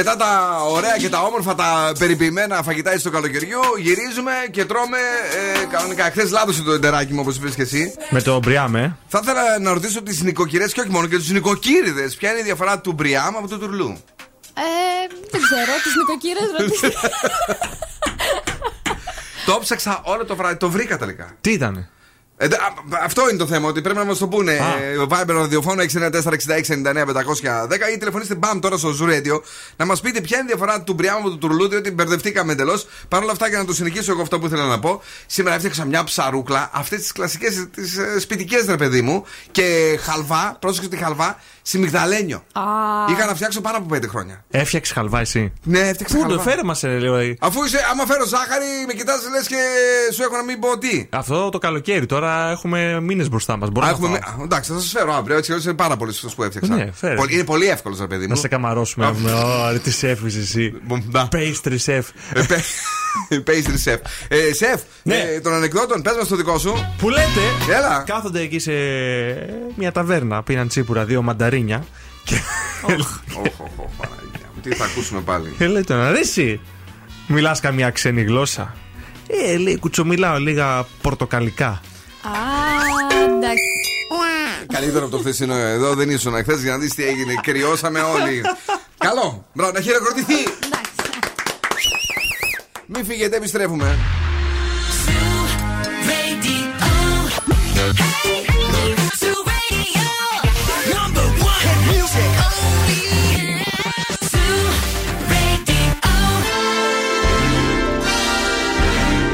Μετά τα ωραία και τα όμορφα, τα περιποιημένα φαγητά έτσι του καλοκαιριού, γυρίζουμε και τρώμε ε, κανονικά. Χθες λάδωσε το εντεράκι μου, όπως είπες και εσύ. Με το μπριάμ, ε. Θα ήθελα να ρωτήσω τις νοικοκυρές και όχι μόνο και τους νοικοκύριδες. Ποια είναι η διαφορά του μπριάμ από του τουρλού; Ε, δεν ξέρω, του νοικοκύρες ρωτήστε. το ψάξα όλο το βράδυ, το βρήκα τελικά. Τι ήτανε; Ε, δε- α, αυτό είναι το θέμα, ότι πρέπει να μας το πούνε. Ε, Viber ραδιοφώνου 694-6699-510 ή τηλεφωνήστε μπαμ τώρα στο Zoo Radio να μας πείτε ποια είναι η διαφορά του μπριάμου του τουρλού, διότι μπερδευτήκαμε εντελώς. Παρ' όλα αυτά, για να το συνεχίσω εγώ αυτό που ήθελα να πω, σήμερα έφτιαξα μια ψαρούκλα, αυτές τις κλασικές, τις ε, σπιτικές ρε παιδί μου, και χαλβά, πρόσεξε τη χαλβά, συμμυγδαλένιο. Είχα να φτιάξω πάνω από πέντε χρόνια. Έφτιαξες χαλβά εσύ. Ναι, έφτιαξα Πού το χαλβά. φέρε μας, λέει. Αφού είσαι, άμα φέρω ζάχαρη, με κοιτάζει λες και σου έχω να μην πω τι. Αυτό το καλοκαίρι τώρα έχουμε μήνες μπροστά μας. Α, έχουμε... α, Εντάξει, θα σας φέρω αύριο. Έτσι κι αλλιώς είναι πάρα πολύ σωστό που έφτιαξα. Ναι, φέρε. Πολύ- είναι πολύ εύκολο, ρε παιδί μου. Να σε καμαρώσουμε. Α. έχουμε. Ω, τι σεφ είσαι εσύ. Pastry chef. Ε, πέ- Pastry chef. Ε, Σεφ, Ναι. ε, των ανεκδότων, πες μας το δικό σου. Που λέτε, Έλα. κάθονται εκεί σε μια ταβέρνα, πίναν τσίπουρα δύο μανταρίνια. Και, Οχ, οχ, οχ, Παναγία μου, Τι θα ακούσουμε πάλι. και λέει τον αρέσει. Μιλάς καμία ξένη γλώσσα. Ε, λέει, κουτσομιλάω λίγα πορτοκαλικά. Α, εντάξει. Καλύτερο από το χθεσινό εδώ δεν ήσουν χθες για να δεις τι έγινε. Κρυώσαμε όλοι. Καλό. Μπράβο, να χειροκροτηθεί. Μην φύγετε, επιστρέφουμε.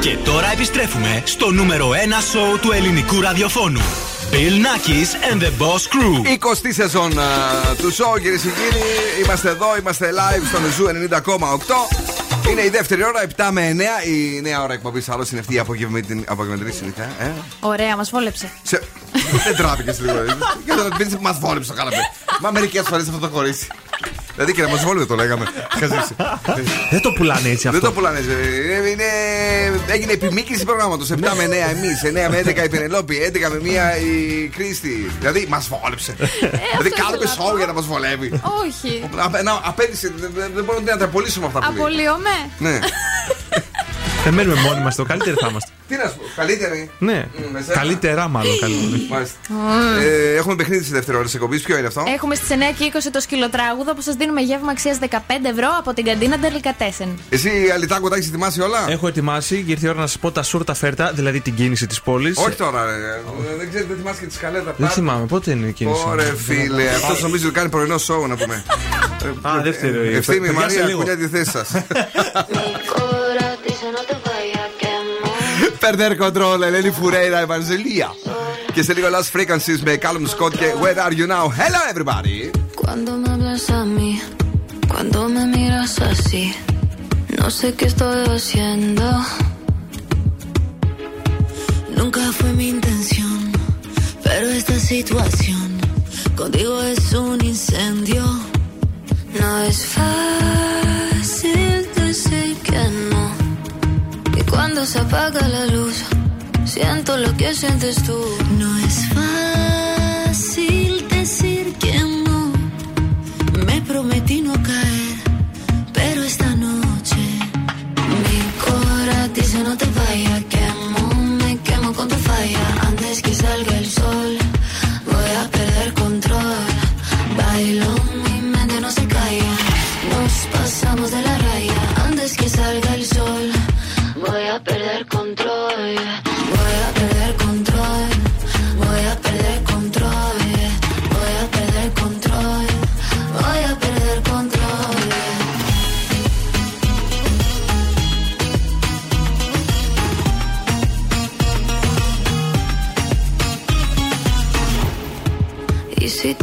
Και τώρα επιστρέφουμε στο νούμερο 1 σοου του ελληνικού ραδιοφώνου. Bill Nackis and the Boss Crew. 20η σεζόν α, του show, κυρίες και κύριοι. Είμαστε εδώ, είμαστε live στον Zoo 90,8. Είναι η δεύτερη ώρα, 7 με 9. Η νέα ώρα εκπομπής άλλωστε είναι αυτή η απογευματινή απογευματινή συνήθεια. Ε; Ωραία, μας βόλεψε. Σε... Δεν ντράπηκε λίγο. Για να πει μας βόλεψε το κάναμε. Μα μερικές φορές αυτό το κορίτσι. Δηλαδή και να μας βόλευε το λέγαμε. Χαζέψη. Δεν το πουλάνε έτσι Δεν αυτό. το πουλάνε. ε, Είναι... Έγινε επιμήκυνση προγράμματος. 7 με 9 εμείς, 9 με 11 η Πενελόπη, 11 με 1 η Κρίστη. Δηλαδή μας βόλεψε. Δηλαδή κάνουμε σοου για να μας βολεύει. Όχι. Α, να, Απέτησε, δεν- δεν δεν μπορούμε να τα απολύσουμε αυτά που λέει. Απολύομαι. Ναι. Δεν μένουμε μόνοι μας, το καλύτερο θα είμαστε. Τι να σου πω, καλύτερη. Ναι, με σένα. καλύτερα μάλλον. καλύτερα. Μάλιστα. Ε, έχουμε παιχνίδι στη δεύτερη ώρα της εκπομπής. Ποιο είναι αυτό; Έχουμε στις 9 και 20 το σκυλοτράγουδο που σας δίνουμε γεύμα αξίας 15 ευρώ από την καντίνα Delicatessen. Εσύ, Αλιτάκο, τα έχεις ετοιμάσει όλα; Έχω ετοιμάσει και ήρθε η ώρα να σας πω τα σούρτα φέρτα, δηλαδή την κίνηση της πόλης. Όχι τώρα, ρε. Ε, Δεν ξέρεις, δεν θυμάσαι και τη σκαλέτα. Δεν θυμάμαι, πότε είναι η κίνηση; Ωραία, φίλε. Αυτός νομίζω ότι κάνει πρωινό σοου να πούμε. Α, δεύτερη. Ευθύμη Παιδιά, σε Μαρία, λίγο. κουνιά τη θέση σας. Perder control, Eleni Fureira Evangelia. Que se diga las frequencies de Callum Scott que Where Are You Now? Hello everybody. Cuando me hablas a mí, cuando me miras así, no sé qué estoy haciendo. Nunca fue mi intención, pero esta situación contigo es un incendio. No es fácil cuando se apaga la luz, siento lo que sientes tú. No es fácil decir que no. Me prometí no caer, pero esta noche mi cora dice no te vayas. Quemo, me quemo con tu falla. Antes que salga el sol,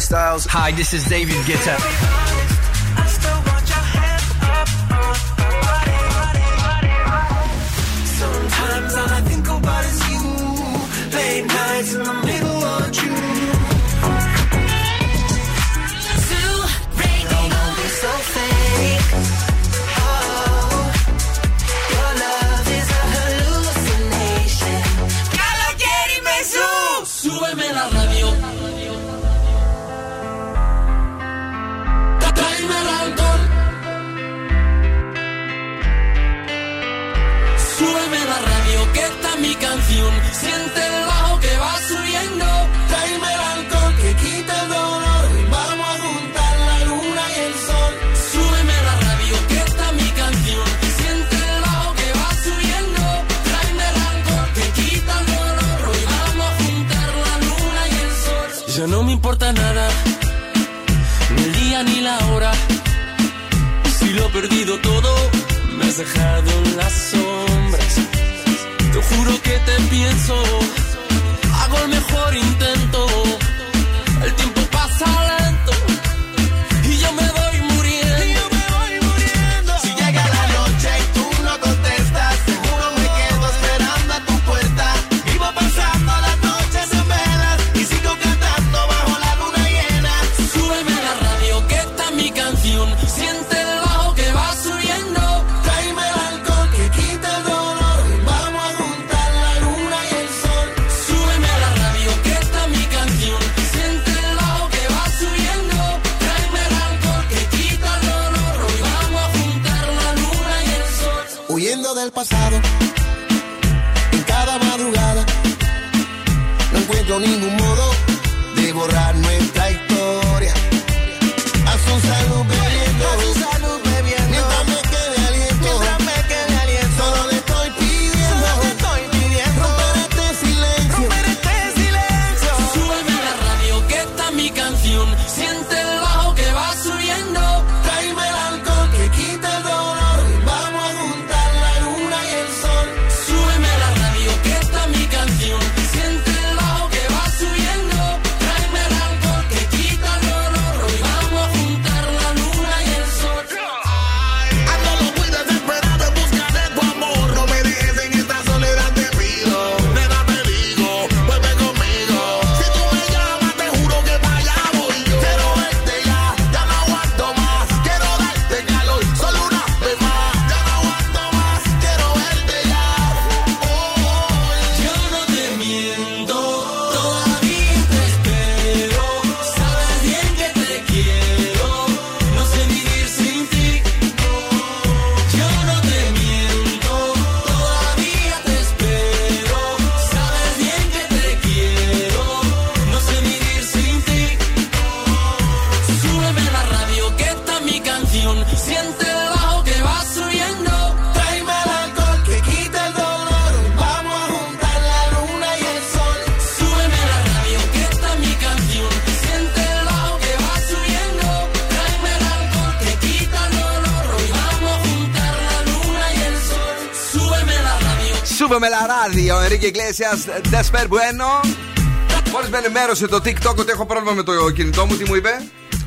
Styles. Hi, this is David Guetta. Enrique Iglesias, Desper Bueno. Μόλις με ενημέρωσε το TikTok ότι έχω πρόβλημα με το κινητό μου, τι μου είπε;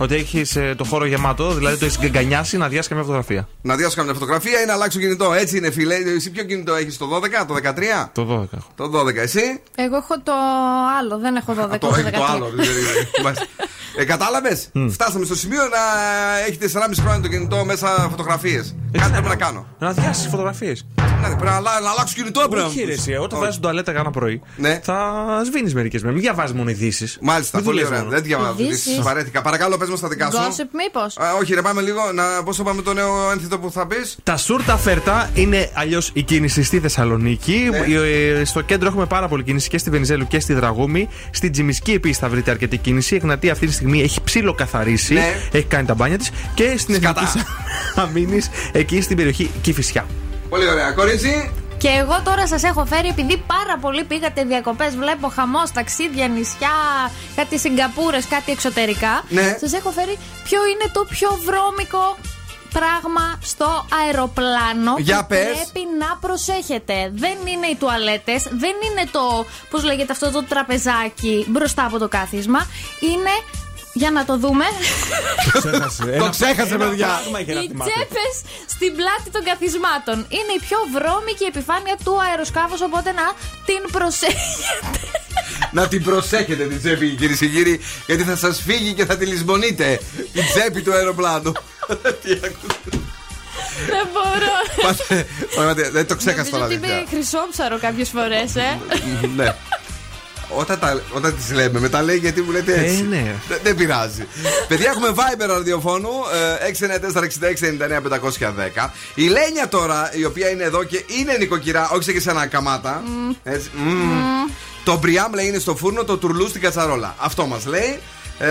Ότι έχεις το χώρο γεμάτο, δηλαδή το έχεις γκανιάσει να διάσει καμιά φωτογραφία. Να διάσω καμιά φωτογραφία ή να αλλάξω κινητό. Έτσι είναι, φίλε. Εσύ ποιο κινητό έχεις, το 12, το 13. Το 12 έχω. Το 12, εσύ; Εγώ έχω το άλλο, δεν έχω 12. Το έχω έχεις το 13. άλλο. Μάλιστα. ε, Κατάλαβες; Φτάσαμε στο σημείο να έχει 4,5 χρόνια το κινητό μέσα φωτογραφίες. Κάτι πρέπει να κάνω. Να διάσεις φωτογραφίες. Ναι, πρέπει να, αλλα- να αλλάξω κινητό πρέπει. Όχι, ρε, εσύ, όταν Όχι. βάζεις τουαλέτα κάνα πρωί, Ναι. θα σβήνεις μερικές μέρες. Μην διαβάζεις μόνο ειδήσεις. Μάλιστα, πολύ ωραία. Δεν διαβάζω. Ειδήσεις. ειδήσεις, Βαρέθηκα. Παρακαλώ, πες μα τα δικά σου. Gossip μήπως. Α, όχι, ρε, πάμε λίγο. Να, πώς θα πάμε το νέο ένθυτο που θα πεις. Τα σούρτα φέρτα είναι αλλιώς η κίνηση στη Θεσσαλονίκη. Ναι. Ε, Στο κέντρο έχουμε πάρα πολλή κίνηση και στη Βενιζέλου και στη Δραγούμη. Στην Τζιμισκή επίσης θα βρείτε αρκετή κίνηση. Η Εγνατία αυτή τη στιγμή έχει ψιλοκαθαρίσει. Ναι. Έχει κάνει τα μπάνια της. Και στην Σκατά. Εθνική Αμήνης, εκεί στην περιοχή Κηφισιά. Πολύ ωραία. Κορίτσι. Και εγώ τώρα σας έχω φέρει, επειδή πάρα πολύ πήγατε διακοπές, βλέπω χαμός, ταξίδια, νησιά, κάτι Σιγκαπούρες, κάτι εξωτερικά. Ναι. Σας έχω φέρει ποιο είναι το πιο βρώμικο πράγμα στο αεροπλάνο Για που πες. πρέπει να προσέχετε. Δεν είναι οι τουαλέτες, δεν είναι το, πώς λέγεται αυτό το τραπεζάκι μπροστά από το κάθισμα. Είναι, για να το δούμε, Το ξέχασε, παιδιά. οι τσέπες στην πλάτη των καθισμάτων. Είναι η πιο βρώμικη επιφάνεια του αεροσκάφους, οπότε να την προσέχετε. να την προσέχετε την τσέπη, κυρίες και κύριοι, γιατί θα σας φύγει και θα τη λησμονείτε. Η τσέπη του αεροπλάνου. Τι ακούτε. Δεν μπορώ. Πάτε- Πραγματικά, Δεν το ξέχασα Νομίζω τώρα. ότι είμαι αλήθεια. χρυσόψαρο κάποιες φορές, ε. Ναι. Όταν, τα, όταν τις λέμε, μετά λέει γιατί μου λέτε έτσι. Ε, ναι. Δεν, δεν πειράζει. Παιδιά, έχουμε Viber ραδιοφώνου ε, 694-6699-510. Η Λένια τώρα, η οποία είναι εδώ και είναι νοικοκυρά, όχι σε και σε ένα καμάτα. Έτσι, μμμ. Το μπριάμ λέει είναι στο φούρνο, το τουρλού στην κατσαρόλα. Αυτό μας λέει. Ε,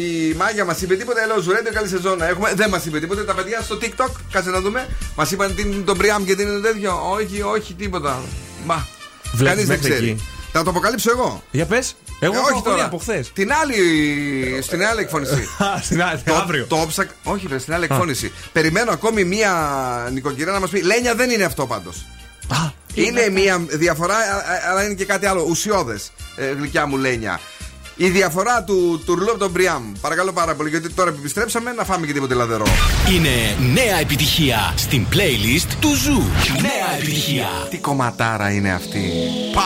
η Μάγια μας είπε τίποτα, λέω Ζουρέντιο, καλή σεζόν να έχουμε. Δεν μας είπε τίποτα. Τα παιδιά στο TikTok, κάτσε να δούμε. Μας είπαν τι είναι το μπριάμ και τι είναι τέτοιο. Όχι, όχι, τίποτα. Μα. Βλέπεις Κανείς δεν μέχρι ξέρει. εκεί. Θα το αποκαλύψω εγώ. Για πες. Εγώ Ε, έχω όχι αγωνία τώρα. από χθες. Την άλλη, στην άλλη εκφώνηση. Στην άλλη, Το- αύριο. Το ψακ... Όχι, βρε, στην άλλη εκφώνηση. Περιμένω ακόμη μία νοικοκυρά να μας πει. Λένια δεν είναι αυτό πάντως. Είναι μία διαφορά, α- α- αλλά είναι και κάτι άλλο. Ουσιώδες. γλυκιά μου Λένια. Η διαφορά του τουρλού από τον Μπριάμ. Παρακαλώ πάρα πολύ, γιατί τώρα που επιστρέψαμε να φάμε και τίποτε λαδερό. Είναι νέα επιτυχία στην playlist του Zoo. Νέα επιτυχία. Τι κομματάρα είναι αυτή. Πα!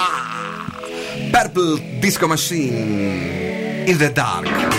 Purple Disco Machine. In the dark.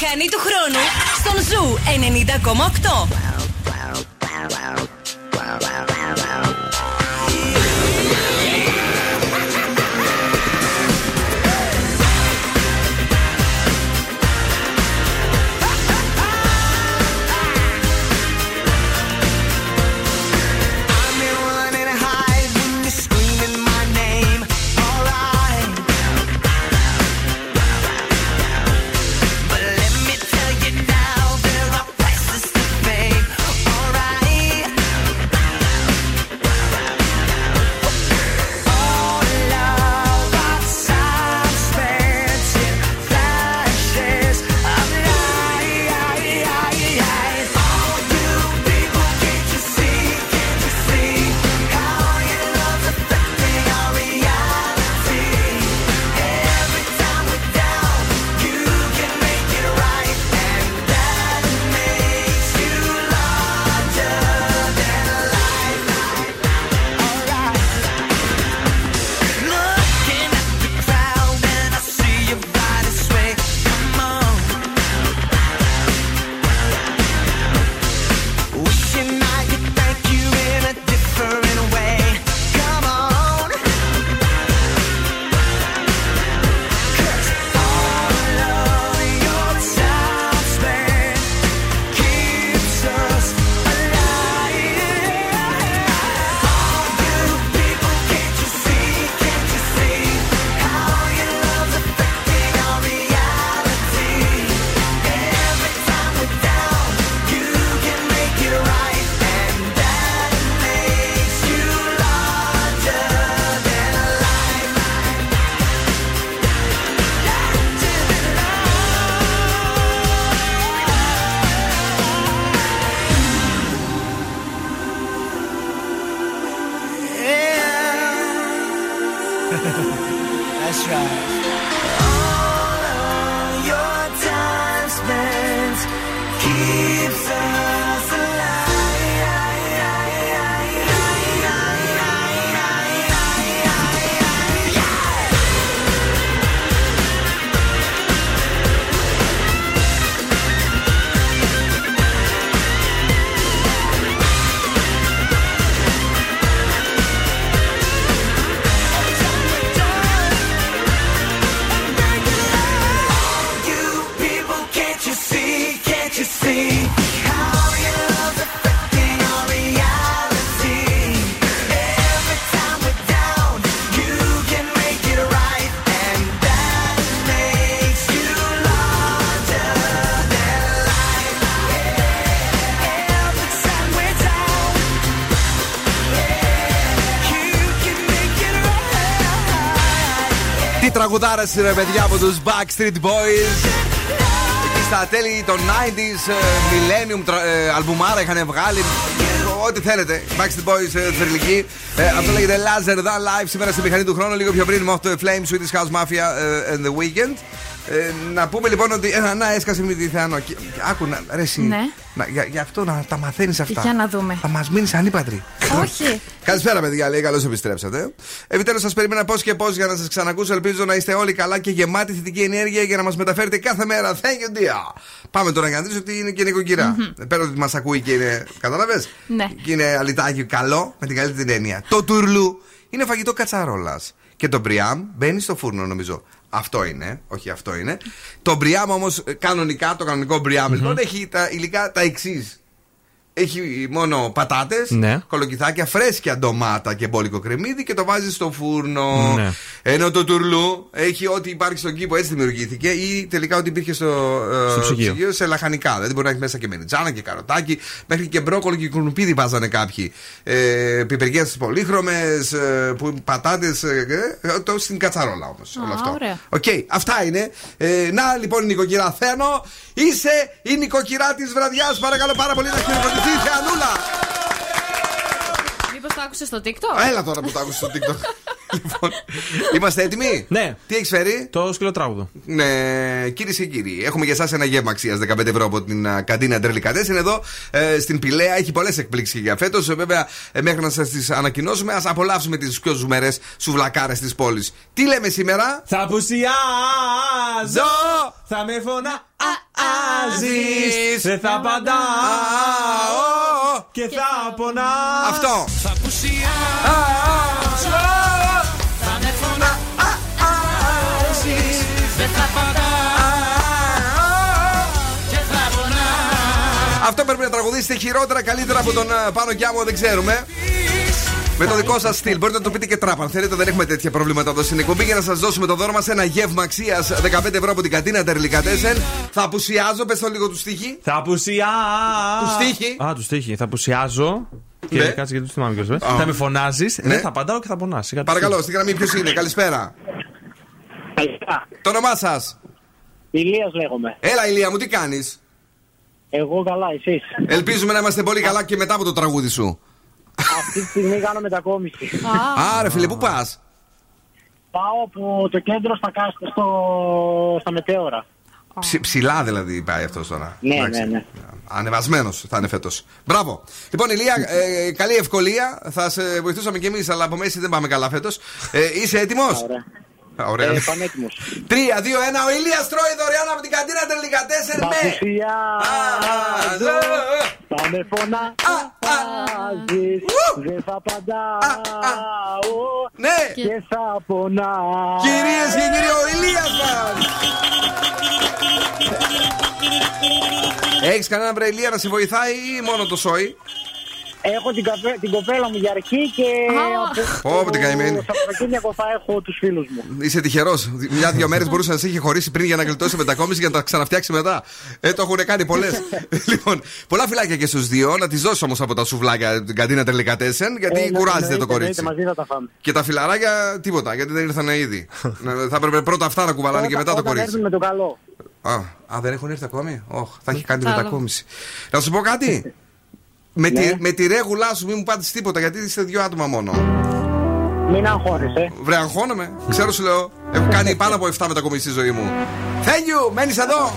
Μηχανή του χρόνου στον Ζου 90,8. Τι τραγουδάρα ρε παιδιά από τους Backstreet Boys. Εκεί στα τέλη των 90s, ε, Millennium, τρα- ε, αλμπουμάρα είχαν βγάλει. Ό,τι θέλετε. Backstreet Boys, ε, θρηλυκή. Ε, αυτό λέγεται Laser Da Live σήμερα στη μηχανή του χρόνου. Λίγο πιο πριν με αυτό το Flame Swedish House Mafia ε, and the Weekend. Ε, να πούμε λοιπόν ότι. Ε, να έσκασε με τη Θεάνο. Και- Άκου να. Ρε, εσύ, Ναι. να, για, για αυτό να τα μαθαίνεις αυτά. Για να δούμε. Θα μας μείνεις ανύπατρη. Όχι. Καλησπέρα, παιδιά. Λέει, καλώς επιστρέψατε. Επιτέλους, σας περίμενα πώς και πώς για να σας ξανακούσω. Ελπίζω να είστε όλοι καλά και γεμάτοι θετική ενέργεια για να μας μεταφέρετε κάθε μέρα. Thank you, dear. Πάμε τώρα να δεις ότι είναι και νοικοκυρά. Πέρα ότι μας ακούει και είναι. Κατάλαβες; Ναι. Και είναι αλυτάκι καλό με την καλύτερη την έννοια. Το τουρλού είναι φαγητό κατσαρόλας. Και το μπριάμ μπαίνει στο φούρνο, νομίζω. Αυτό είναι, όχι αυτό είναι. Το μπριάμ όμως, κανονικά, το κανονικό μπριάμ, λοιπόν, έχει τα υλικά τα εξής. Έχει μόνο πατάτες, Ναι. κολοκυθάκια, φρέσκια ντομάτα και μπόλικο κρεμμύδι και το βάζει στο φούρνο. Ναι. Ενώ το τουρλού έχει ό,τι υπάρχει στον κήπο, έτσι δημιουργήθηκε, ή τελικά ό,τι υπήρχε στο, ε, Στο ψυγείο. σε λαχανικά. Δηλαδή μπορεί να έχεις μέσα και μελιτζάνα και καροτάκι, μέχρι και μπρόκολο και κουνουπίδι βάζανε κάποιοι. Ε, Πιπεριές πολύχρωμες, ε, πατάτες. Ε, το στην κατσαρόλα όμως. όλο αυτό. ωραία. Οκ, αυτά είναι. Ε, να λοιπόν η νοικοκυρά Θεανώ, είσαι η νοικοκυρά της βραδιάς. Παρακαλώ πάρα πολύ να χειροκροτηθεί η Θεανούλα. Μήπως το άκουσες στο TikTok; Έλα τώρα που το άκουσα στο TikTok. λοιπόν, είμαστε έτοιμοι; Ναι. Τι έχεις φέρει; Το σκυλοτράγουδο. Ναι, κυρίε και κύριοι, έχουμε για εσάς ένα γεύμα αξίας 15 ευρώ από την α, καντίνα Τρελικατέσεν εδώ ε, στην Πηλαία. Έχει πολλές εκπλήξεις για φέτος. Βέβαια, ε, μέχρι να σας τις ανακοινώσουμε, ας απολαύσουμε τις πιο ζουμερές σουβλακάρες της πόλης. Τι λέμε σήμερα, Θα απουσιάζω. Θα με φωνάζεις Δεν θα απαντάω Και θα πονάς Αυτό. Θα απουσιάζω Αυτό πρέπει να τραγουδήσετε χειρότερα, καλύτερα από τον α, Πάνο Κιάμο, δεν ξέρουμε. Με το δικό σας στυλ. Μπορείτε να το πείτε και τράπα. Αν θέλετε, δεν έχουμε τέτοια προβλήματα εδώ στην εκπομπή για να σας δώσουμε το δώρο μας ένα γεύμα αξίας 15 ευρώ από την κατίνα Τερλικατέσεν. Θα απουσιάζω, πες το λίγο του στίχη. Θα απουσιάζω Του στίχη. Α, του στίχη. Θα απουσιάζω Και Ναι. κάτσε γιατί του θυμάμαι ποιος λες. Α. Θα με φωνάζεις Ναι. Δεν θα απαντάω και θα πονάς Σιγά, Παρακαλώ, στη γραμμή ποιος είναι, καλησπέρα. Το όνομά σας. Ηλίας λέγομαι. Έλα, Ηλία μου, τι κάνεις; Εγώ καλά, εσείς. Ελπίζουμε να είμαστε πολύ καλά και μετά από το τραγούδι σου. Αυτή τη στιγμή κάνω μετακόμιση. Άρα, φίλε, πού πας; Πάω από το κέντρο στα, κάστα, στο, στα μετέωρα. ψηλά δηλαδή πάει αυτός τώρα. Ναι, Εντάξει. ναι, ναι. Ανεβασμένος θα είναι φέτος. Μπράβο. Λοιπόν, Ηλία, ε, καλή ευκολία. Θα σε βοηθούσαμε κι εμείς, αλλά από μέση δεν πάμε καλά φέτος. Ε, είσαι έτοιμος; Ωραία. Ωραία. Ε, πανέτοιμος. 3, 2, 1. Ο Ηλίας τρώει δωρεάν από την καντίνα τελικά 4 με. Παπουσιάζω, θα με φωνάζεις, δεν θα απαντάω Ναι. και θα πονάω. Κυρίες και κύριοι, ο Ηλίας μας. Έχεις κανένα βρε Ηλία να σε βοηθάει ή μόνο το σόι; Έχω την, καφέ, την κοπέλα μου για αρχή και από Πω, την καημένη. το Σαββατοκύριακο θα έχω τους φίλους μου. Είσαι τυχερός. Μια-δυο μέρες μπορούσε να σε είχε χωρίσει πριν για να γλιτώσει μετακόμιση για να τα ξαναφτιάξει μετά. Ε, το έχουν κάνει πολλές. λοιπόν, πολλά φυλάκια και στους δύο. Να τις δώσω όμως από τα σουβλάκια την καντίνα τελικατέσεν, γιατί Ε, κουράζεται εννοείται, το κορίτσι. εννοείται, μαζί θα τα φάμε. Και τα φιλαράκια τίποτα, γιατί δεν ήρθαν ήδη. Να- θα έπρεπε πρώτα αυτά να κουβαλάνε και μετά το Όταν κορίτσι. έρθουν με το καλό. Α, α, δεν έχουν έρθει ακόμη; Όχ, θα έχει κάνει τη Άλλο. μετακόμιση. Να σου πω κάτι. με, τη, ναι. με τη ρέγουλά σου, μη μου πάτε τίποτα γιατί είστε δύο άτομα μόνο. Μην αγχώνεσαι. Βρε, αγχώνομαι. Ξέρω σου λέω. Έχω κάνει ναι. πάνω από 7 μετακομίσει στη ζωή μου. Thank you, μένεις εδώ.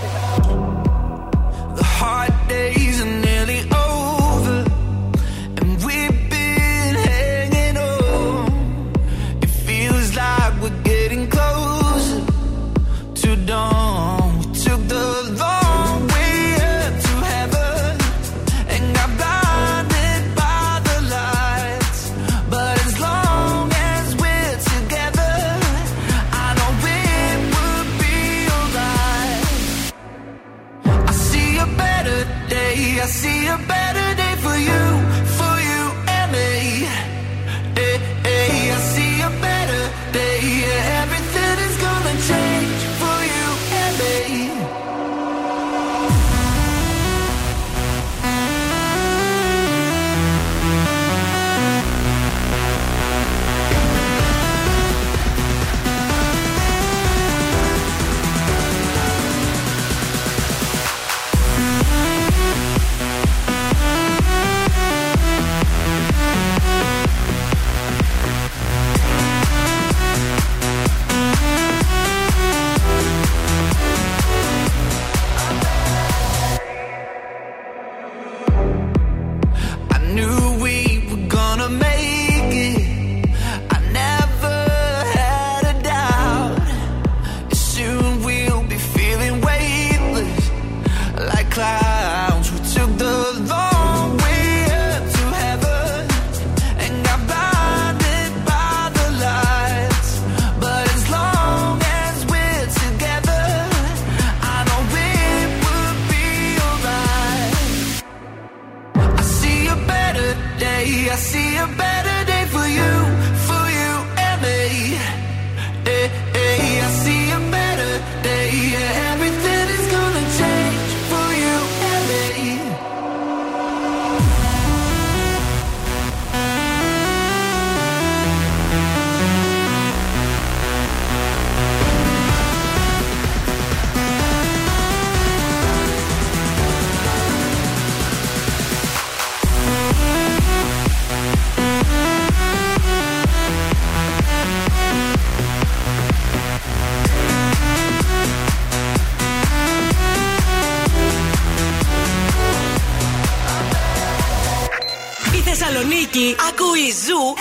Ακούει Ζου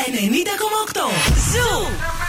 90,8. Ζου!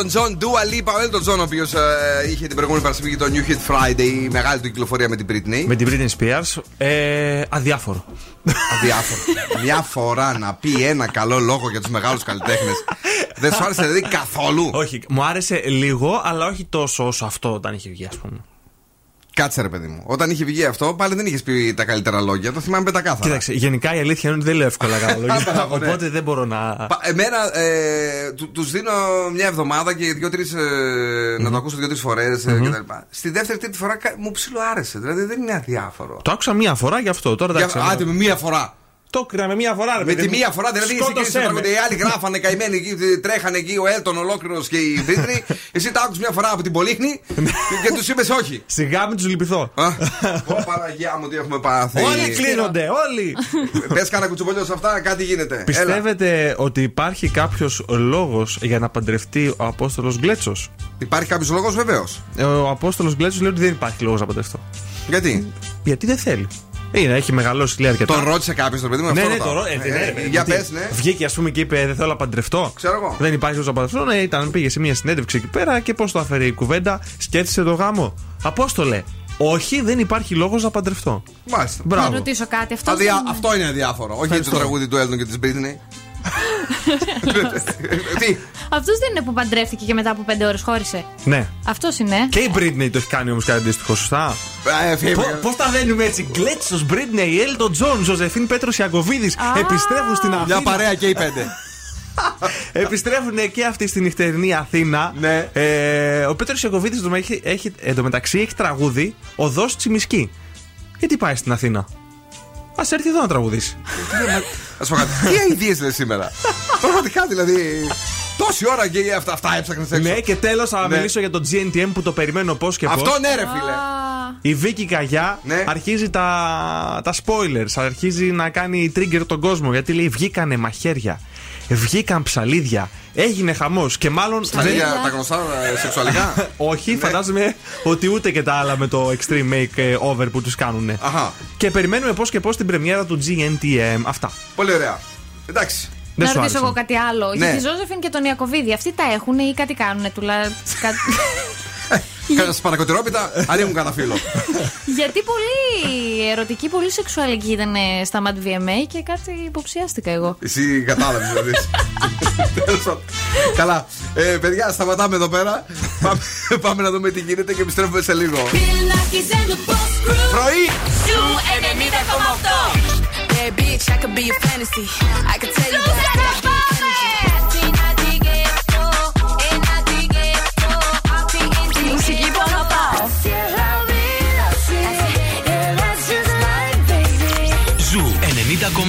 Elton John, Dua Lipa. Ο Elton John, ο οποίος είχε την προηγούμενη Παρασκευή το New Hit Friday, η μεγάλη του κυκλοφορία με την Britney. Με την Britney Spears. Ε, αδιάφορο. Αδιάφορο. Μια φορά να πει ένα καλό λόγο για τους μεγάλους καλλιτέχνες. Δεν σου άρεσε δηλαδή καθόλου; Όχι, μου άρεσε λίγο, αλλά όχι τόσο όσο αυτό όταν είχε βγει, ας πούμε. Κάτσε ρε παιδί μου. Όταν είχε βγει αυτό, πάλι δεν είχες πει τα καλύτερα λόγια. Το θυμάμαι πεντακάθαρα. Κοίταξε, γενικά η αλήθεια είναι ότι δεν λέω εύκολα καλά λόγια. Μπράβο, ναι. Οπότε δεν μπορώ να. Πα- Εμένα ε, του δίνω μια εβδομάδα και δύο-τρει. Ε, να το ακούσω δύο-τρει φορές ε, κτλ. Στη δεύτερη τρίτη φορά κα- μου ψιλοάρεσε. Δηλαδή δεν είναι αδιάφορο. Το άκουσα μία φορά γι' αυτό. Τώρα Για- εντάξει. Άντε με μία φορά. Το έκρινα με μία φορά, ρε Με παιδί τη μου. μία φορά, δηλαδή εσύ Σκότωσέ και με. οι άλλοι γράφανε καημένοι εκεί, τρέχανε εκεί ο Έλτον ολόκληρος και η Βίτρη. εσύ τα άκουσες μια φορά από την Πολύχνη και τους είπες όχι. Σιγά μην τους λυπηθώ. Ω Παναγία μου, τι έχουμε πάθει. Όλοι κλείνονται, όλοι. Πες κάνα κουτσομπολιό σε αυτά, κάτι γίνεται. Έλα. Πιστεύετε ότι υπάρχει κάποιος λόγος για να παντρευτεί ο Απόστολος Γκλέτσος; Υπάρχει κάποιος λόγος, βεβαίως. Ο Απόστολος Γκλέτσος λέει ότι δεν υπάρχει λόγος να παντρευτώ. Γιατί; Γιατί δεν θέλει. Είναι, έχει μεγαλώσει λέει αρκετά. Τον ρώτησε κάποιος το παιδί μου Ναι, αυτό. ναι, ρωτάω. το ρω- ε, Ε, ναι, ε, ναι, Για γιατί πες, ναι. Βγήκε, ας πούμε, και είπε: Δεν θέλω να παντρευτώ. Ξέρω εγώ. Δεν υπάρχει λόγο να παντρευτώ. Ναι, ήταν, πήγε σε μια συνέντευξη εκεί πέρα και πώς το έφερε η κουβέντα, σκέφτησε το γάμο. Απόστολε, όχι, δεν υπάρχει λόγος να παντρευτώ. Μάλιστα. Να Μπράβο. ρωτήσω κάτι. Αυτό Αδια- δεν είναι. Αυτό είναι αδιάφορο. Όχι Ευχαριστώ. το τραγούδι του Έλτον και της Μπρίτνη. Τι; Αυτός δεν είναι που παντρεύτηκε και μετά από πέντε ώρες χώρισε. Ναι. Αυτός είναι. Και η Britney το έχει κάνει όμως κάτι αντίστοιχο, σωστά; Ε, φύγε. Πώς τα δένουμε έτσι, Γκλέτσος, Britney, Έλτον Τζον, Ζωζεφίν Πέτρος Ιακωβίδης επιστρέφουν στην Αθήνα. Μια παρέα και οι πέντε. Επιστρέφουν και αυτοί στη νυχτερινή Αθήνα. Ναι. Ε, ο Πέτρος Ιακωβίδης έχει, έχει, εντωμεταξύ έχει τραγούδι Οδό Τσιμισκή. Γιατί πάει στην Αθήνα; Α έρθει εδώ να τραγουδήσει. Α πω κάτι. Τι αειδίε λες σήμερα; Πραγματικά δηλαδή. Τόση ώρα και αυτά, αυτά έψαχνες έξω. ναι, και τέλος θα Ναι. μιλήσω για το GNTM που το περιμένω πώς και πώς. Αυτό ναι, ρε φίλε. Η Βίκη Καγιά Ναι. αρχίζει τα, τα spoilers, αρχίζει να κάνει trigger τον κόσμο γιατί λέει βγήκανε μαχαίρια, βγήκαν ψαλίδια, έγινε χαμός και μάλλον. Τα ίδια τα γνωστά ε, σεξουαλικά. Όχι, φαντάζομαι ότι ούτε και τα άλλα με το extreme makeover που τους κάνουν. Αχα. Και περιμένουμε πώς και πώς την πρεμιέρα του GNTM. Αυτά. Πολύ ωραία. Εντάξει. Δεν να σου ρωτήσω άρεσαν. εγώ κάτι άλλο. Ναι. Για τη Ζώζεφιν και τον Ιακοβίδη, αυτοί τα έχουν ή κάτι κάνουν τουλάχιστον. Κάνα σπανακοτηρόπιτα, ανοίγουν κανένα φίλο. Γιατί πολύ ερωτική, πολύ σεξουαλική ήταν στα Mad VMA και κάτι υποψιάστηκα εγώ. Εσύ κατάλαβες δηλαδή. Τέλος πάντων. Καλά. Ε, παιδιά, σταματάμε εδώ πέρα. Πάμε, πάμε να δούμε τι γίνεται και επιστρέφουμε σε λίγο. Πρωί! Σου 90,8. Yeah, bitch, I could be a fantasy. I could tell you that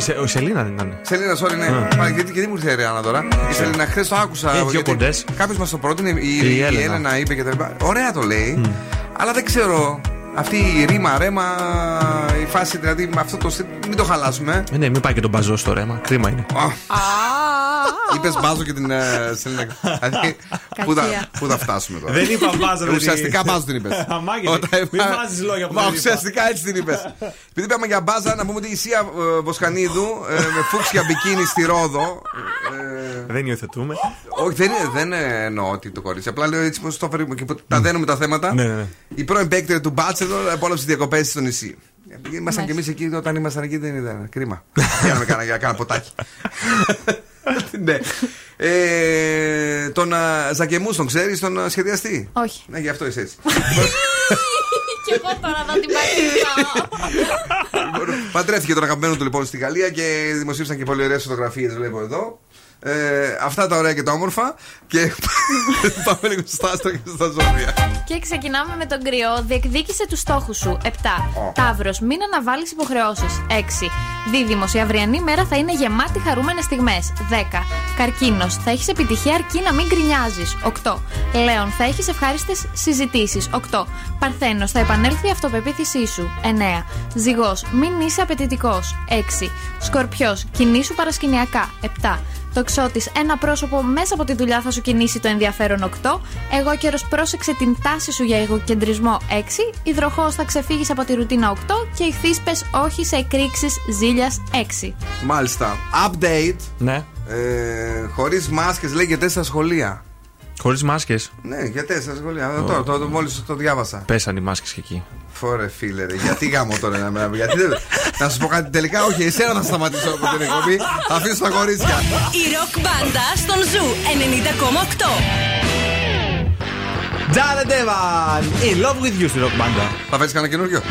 σε, η Σελίνα δεν ήταν. Σελίνα, sorry, ναι. Γιατί και δεν μου ήρθε η τώρα; Η Σελίνα, χθες το άκουσα. Είναι πιο κοντές. Κάποιος μας το πρότεινε, η, η, η, είπε και τα λοιπά. Ωραία το λέει, αλλά δεν ξέρω. Αυτή η ρήμα, ρέμα, η φάση δηλαδή με αυτό το. Μην το χαλάσουμε. Ε, ναι, μην πάει και τον μπαζό στο ρέμα. Κρίμα είναι. Είπες μπάζο και την ε, Σελίνα. Δηλαδή, πού θα- Κακία. Πού θα φτάσουμε τώρα; Δεν είπα μπάζο, δεν Ουσιαστικά είπα. μπάζο την είπες. Αμάγε, μην βάζεις λόγια που Μα δεν είπα. ουσιαστικά έτσι την είπες. Επειδή είπαμε για μπάζα, να πούμε ότι η Σία ε, Βοσκανίδου ε, με φούξια μπικίνι στη Ρόδο. ε, Δεν υιοθετούμε. όχι, δεν, δεν εννοώ ότι το κορίτσι. Απλά λέω έτσι πώ το φέρουμε και που τα δένουμε τα θέματα. Ναι, ναι, ναι. Η πρώην παίκτρια του Bachelor απόλαυσε διακοπές στο νησί. Ήμασταν κι εμείς εκεί όταν ήμασταν εκεί, δεν ήταν. Κρίμα. Κάναμε κάνα, για κάνα ποτάκι. ναι. Ε, τον α, Ζακεμούς, τον ξέρεις, τον α, σχεδιαστή; Όχι. Ναι, γι' αυτό είσαι έτσι. Και εγώ τώρα θα την πατήσω. Παντρεύτηκε τον αγαπημένο του λοιπόν στη Γαλλία και δημοσίευσαν και πολύ ωραίες φωτογραφίες, βλέπω εδώ. Ε, αυτά τα ωραία και τα όμορφα. Και πάμε λίγο στα άστρα και στα ζώδια. Και ξεκινάμε με τον κρυό. Διεκδίκησε τους στόχους σου. 7. Ταύρος. Μην αναβάλεις υποχρεώσεις. 6. Δίδυμος. Η αυριανή μέρα θα είναι γεμάτη χαρούμενες στιγμές. 10. Καρκίνος. Θα έχεις επιτυχία αρκεί να μην γκρινιάζεις. 8. Λέων. Θα έχεις ευχάριστες συζητήσεις. 8. Παρθένος. Θα επανέλθει η αυτοπεποίθησή σου. 9. Ζυγός. Μην είσαι απαιτητικός. 6. Σκορπιός. Κινήσου παρασκηνιακά. 7. Τοξότη, ένα πρόσωπο μέσα από τη δουλειά θα σου κινήσει το ενδιαφέρον 8. Εγώ καιρο πρόσεξε την τάση σου για εγωκεντρισμό 6. Υδροχός θα ξεφύγεις από τη ρουτίνα 8. Και ηχθεί πε όχι σε εκρήξεις ζήλιας 6. Μάλιστα. Update. Ναι. Ε, Χωρίς μάσκες λέει για τέσσερα σχολεία. Χωρίς μάσκες. Ναι, για τέσσερα σχολεία. Oh. Το, το, το, μόλις το διάβασα. Πέσαν οι μάσκες και εκεί. Φορε φίλε, ρε. γιατί γάμο τώρα να με γιατί δεν... Να σου πω κάτι τελικά, όχι, εσένα θα σταματήσω από την εκπομπή. Θα αφήσω τα κορίτσια. Η ροκ μπάντα στον Zoo 90,8. Jared Evan! In love with you στη ροκ μπάντα. Θα φέρεις κανένα καινούριο;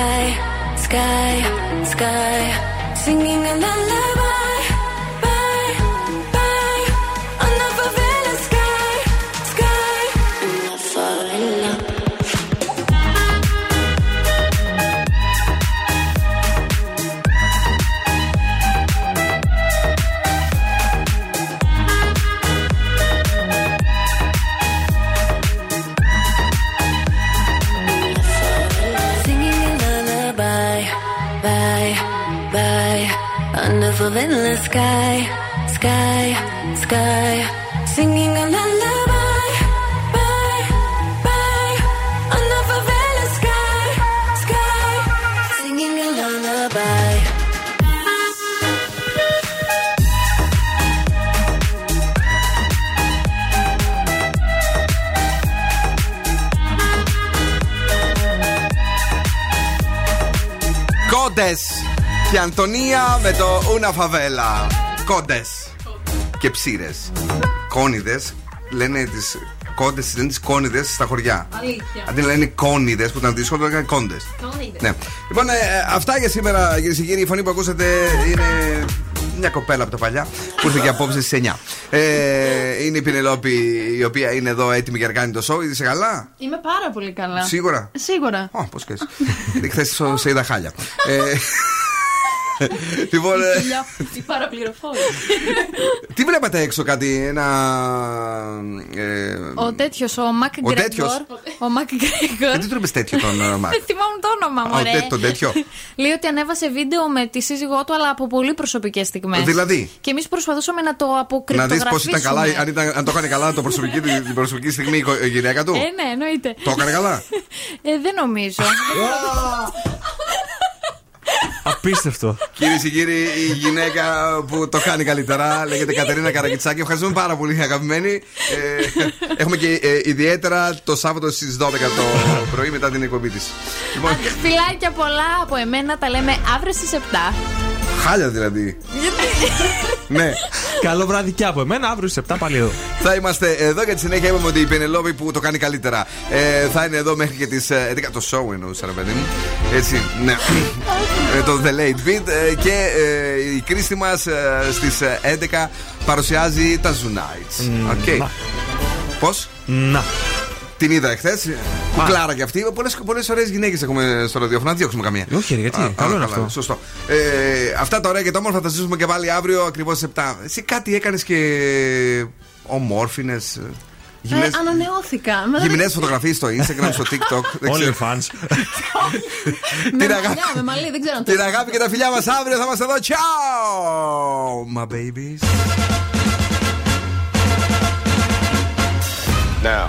sky, sky, sky. Singing a lullaby, Under favela sky, sky, sky. Και Αντωνία με το Ούνα Φαβέλα. Κόντες και ψήρες. Κόνιδες λένε τις κόντες, λένε τις κόνιδες στα χωριά. Αλήθεια. Αντί να λένε κόνιδες που ήταν δύσκολο, λέγανε κόντες. Ναι. Λοιπόν, ε, αυτά για σήμερα, κυρίες και κύριοι. Η φωνή που ακούσατε είναι μια κοπέλα από τα παλιά που ήρθε και απόψε στις 9. Ε, είναι η Πινελόπη η οποία είναι εδώ έτοιμη για να κάνει το show. Είσαι καλά; Είμαι πάρα πολύ καλά. Σίγουρα; Σίγουρα. Ω, πώς και εσύ. Χθες σε είδα χάλια. Ε, Λοιπόν, ε, Η παραπληροφόρηση. τι βλέπατε έξω κάτι, ένα. ε, Ο τέτοιος, ο Μακ Ο τέτοιος. Γκρέγκορ. Ο Μακ Γκρέγκορ. Γιατί του είπες τέτοιο τον ε, Μαρκ. Δεν θυμάμαι το όνομα μου, Α, ο ρε. τέ- τον τέτοιο. Λέει ότι ανέβασε βίντεο με τη σύζυγό του, αλλά από πολύ προσωπικές στιγμές. Δηλαδή; Και εμείς προσπαθούσαμε να το Να αποκρυπτογραφήσουμε. δεις πώς ήταν καλά, αν, ήταν, αν το έκανε καλά το προσωπική, την προσωπική στιγμή η, κο- η γυναίκα του; Ε, ναι, εννοείται. Το έκανε καλά; Ε, δεν νομίζω. Απίστευτο. Κυρίες και κύριοι, η γυναίκα που το κάνει καλύτερα λέγεται Κατερίνα Καρακιτσάκη. Ευχαριστούμε πάρα πολύ, αγαπημένοι. Ε, έχουμε και ε, ιδιαίτερα το Σάββατο στις 12 το πρωί μετά την εκπομπή της. Λοιπόν, Φιλάκια πολλά από εμένα, τα λέμε αύριο στις 7. Χάλια δηλαδή. ναι. Καλό βράδυ και από εμένα, αύριο στις 7 πάλι εδώ. Θα είμαστε εδώ για τη συνέχεια. Είπαμε ότι η Πενελόπη που το κάνει καλύτερα ε, θα είναι εδώ μέχρι και τις 11. Το show εννοούσα, ρε παιδί μου. Έτσι, ναι. Ε, το The Late Beat. ε, και ε, η Κρίστη μας στις 11 παρουσιάζει τα Zoo Nights. OK. να. Πώς; Να. Την είδα εχθές. Κουκλάρα και αυτή. Πολλές πολλές ωραίες γυναίκες έχουμε στο ραδιόφωνο. Να διώξουμε καμία. Όχι, ρε, γιατί; Α, Καλό α, είναι καλά, αυτό. Σωστό. Ε, αυτά τα ωραία και τα όμορφα θα τα ζήσουμε και πάλι αύριο ακριβώς στι 7. Εσύ κάτι έκανες και ομόρφινες. Ε, ανανεώθηκα. Μα δεν- Γυμνές φωτογραφίες στο Instagram, στο TikTok. δεν ξέρω. fans. Με Την μαλλιά, αγάπη. με μαλλί, δεν ξέρω αν το Την αγάπη και τα φιλιά μας αύριο θα είμαστε εδώ. Ciao, my babies. Now,